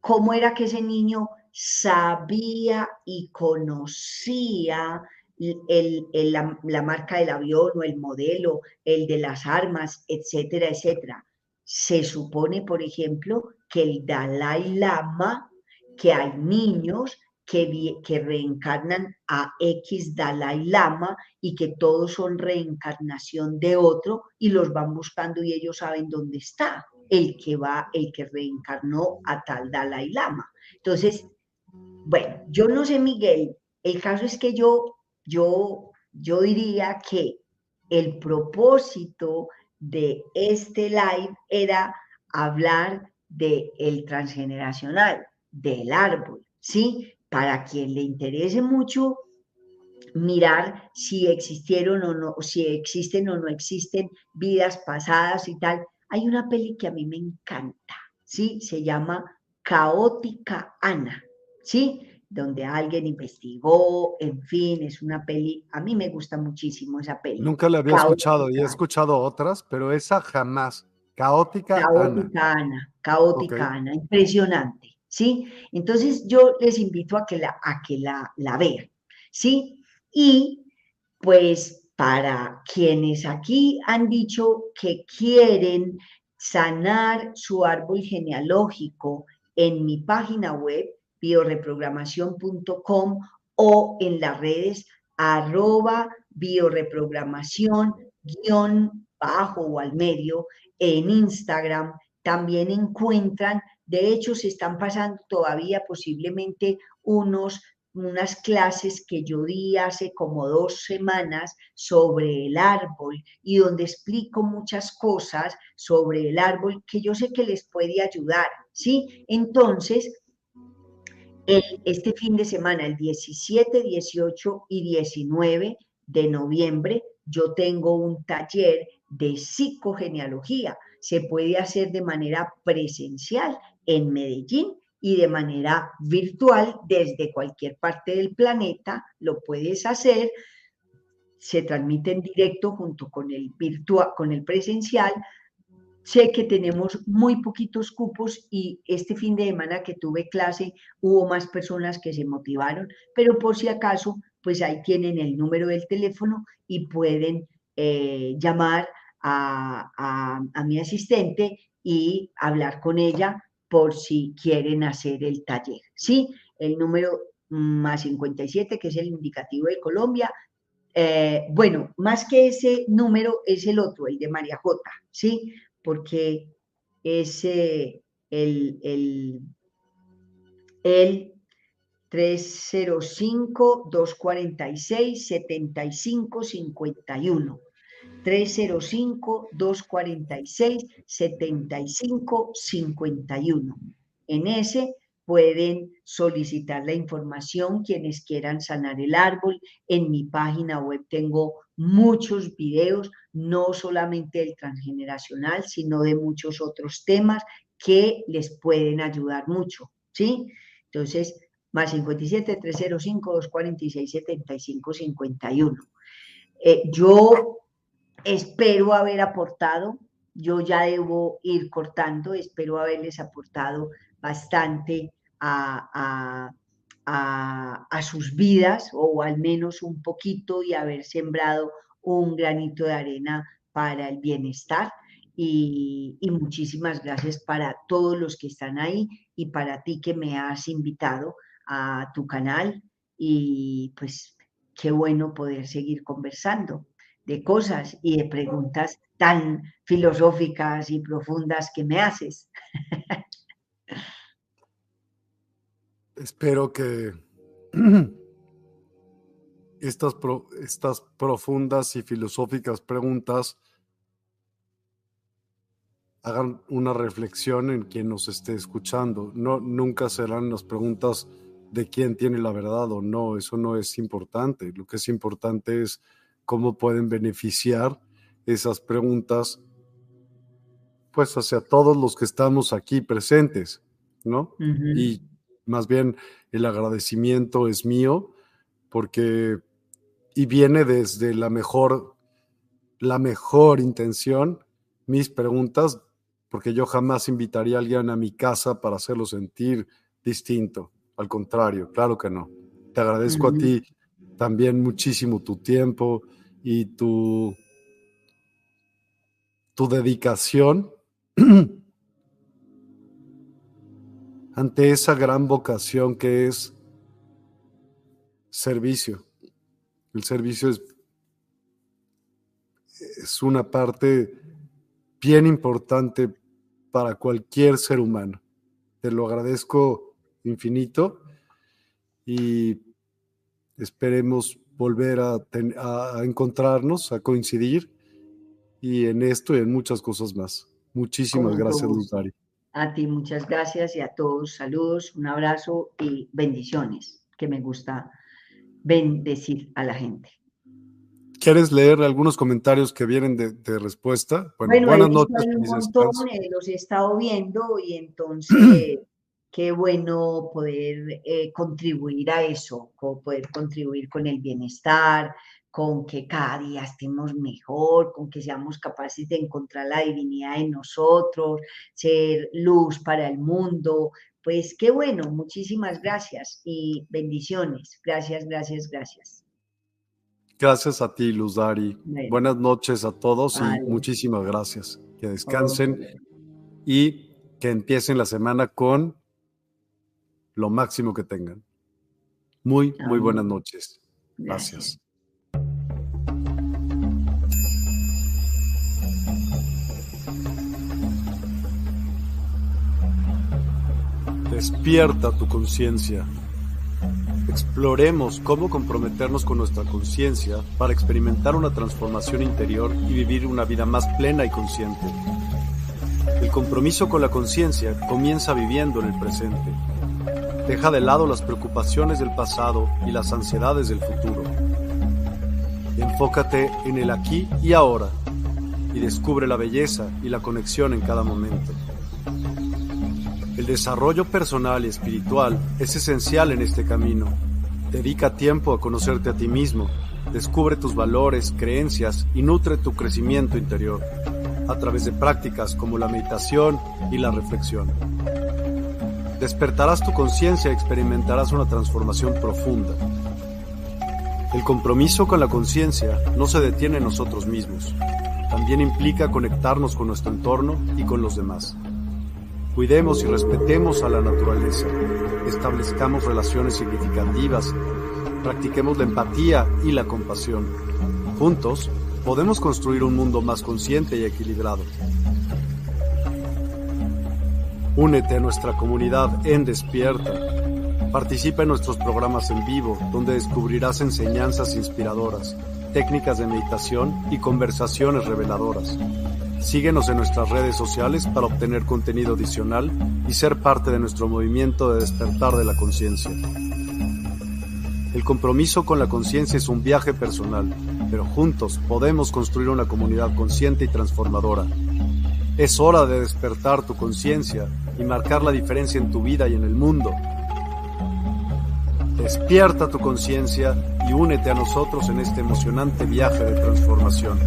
¿cómo era que ese niño sabía y conocía la, la, marca del avión o el modelo, el de las armas, etcétera, etcétera? Se supone, por ejemplo, que el Dalai Lama, que hay niños que, reencarnan a X Dalai Lama y que todos son reencarnación de otro y los van buscando y ellos saben dónde está el que va, el que reencarnó a tal Dalai Lama. Entonces, bueno, yo no sé, Miguel, el caso es que yo yo, yo diría que el propósito de este live era hablar del el transgeneracional, del árbol, ¿sí? Para quien le interese mucho mirar si existieron o no, si existen o no existen vidas pasadas y tal. Hay una peli que a mí me encanta, ¿sí? Se llama Caótica Ana, ¿sí? Donde alguien investigó, en fin, es una peli, a mí me gusta muchísimo esa peli. Nunca la había escuchado y he escuchado otras, pero esa jamás. Caótica, Caótica Ana. Caótica Ana, impresionante, ¿sí? Entonces yo les invito a que la, a que la, la vean, ¿sí? Y pues para quienes aquí han dicho que quieren sanar su árbol genealógico en mi página web bioreprogramación.com o en las redes arroba bioreprogramación guion bajo o al medio en Instagram también encuentran, de hecho se están pasando todavía posiblemente unos unas clases que yo di hace como dos semanas sobre el árbol y donde explico muchas cosas sobre el árbol que yo sé que les puede ayudar, ¿sí? Entonces, este fin de semana, el 17, 18 y 19 de noviembre, yo tengo un taller de psicogenealogía. Se puede hacer de manera presencial en Medellín y de manera virtual desde cualquier parte del planeta lo puedes hacer. Se transmite en directo junto con el virtual, con el presencial. Sé que tenemos muy poquitos cupos y este fin de semana que tuve clase hubo más personas que se motivaron, pero por si acaso, pues ahí tienen el número del teléfono y pueden eh, llamar a, a mi asistente y hablar con ella por si quieren hacer el taller. Sí, el número más 57, que es el indicativo de Colombia. Eh, bueno, más que ese número es el otro, el de María J, ¿sí? Porque es el, el, el 305-246-7551. 305-246-7551. En ese pueden solicitar la información quienes quieran sanar el árbol. En mi página web tengo muchos videos, no solamente del transgeneracional, sino de muchos otros temas que les pueden ayudar mucho, ¿sí? Entonces, más 57 305 246 75 51. yo Espero haber aportado, yo ya debo ir cortando, espero haberles aportado bastante a, sus vidas o al menos un poquito y haber sembrado un granito de arena para el bienestar. Y, muchísimas gracias para todos los que están ahí y para ti que me has invitado a tu canal y pues qué bueno poder seguir conversando de cosas y de preguntas tan filosóficas y profundas que me haces. Espero que estas, estas profundas y filosóficas preguntas hagan una reflexión en quien nos esté escuchando. No, nunca serán las preguntas de quién tiene la verdad o no, eso no es importante. Lo que es importante es cómo pueden beneficiar esas preguntas, pues hacia todos los que estamos aquí presentes, ¿no? Y más bien el agradecimiento es mío porque, y viene desde la mejor, la mejor intención, mis preguntas, porque yo jamás invitaría a alguien a mi casa para hacerlo sentir distinto. Al contrario, claro que no. Te agradezco a ti también muchísimo tu tiempo y tu, tu dedicación ante esa gran vocación que es servicio. El servicio es, es una parte bien importante para cualquier ser humano. Te lo agradezco infinito y esperemos volver a, encontrarnos, a coincidir y en esto y en muchas cosas más. Muchísimas gracias, Luzari. A ti muchas gracias y a todos saludos, un abrazo y bendiciones, que me gusta bendecir a la gente. ¿Quieres leer algunos comentarios que vienen de, respuesta? Bueno, buenas noches. Un montón, eh, los he estado viendo y entonces qué bueno poder eh, contribuir a eso, poder contribuir con el bienestar, con que cada día estemos mejor, con que seamos capaces de encontrar la divinidad en nosotros, ser luz para el mundo. Pues qué bueno, muchísimas gracias y bendiciones. Gracias, gracias, gracias. Gracias a ti, Luz Dari. Buenas noches a todos y muchísimas gracias. Que descansen y que empiecen la semana con lo máximo que tengan. Muy, muy buenas noches. Gracias. Despierta tu conciencia. Exploremos cómo comprometernos con nuestra conciencia para experimentar una transformación interior y vivir una vida más plena y consciente. El compromiso con la conciencia comienza viviendo en el presente Deja de lado las preocupaciones del pasado y las ansiedades del futuro. Enfócate en el aquí y ahora y descubre la belleza y la conexión en cada momento. El desarrollo personal y espiritual es esencial en este camino. Dedica tiempo a conocerte a ti mismo, descubre tus valores, creencias y nutre tu crecimiento interior a través de prácticas como la meditación y la reflexión. Despertarás tu conciencia y experimentarás una transformación profunda. El compromiso con la conciencia no se detiene en nosotros mismos, también implica conectarnos con nuestro entorno y con los demás. Cuidemos y respetemos a la naturaleza, establezcamos relaciones significativas, practiquemos la empatía y la compasión. Juntos podemos construir un mundo más consciente y equilibrado. Únete a nuestra comunidad en Despierta. Participa en nuestros programas en vivo, donde descubrirás enseñanzas inspiradoras, técnicas de meditación y conversaciones reveladoras. Síguenos en nuestras redes sociales para obtener contenido adicional y ser parte de nuestro movimiento de despertar de la conciencia. El compromiso con la conciencia es un viaje personal, pero juntos podemos construir una comunidad consciente y transformadora. Es hora de despertar tu conciencia y marcar la diferencia en tu vida y en el mundo. Despierta tu conciencia y únete a nosotros en este emocionante viaje de transformación.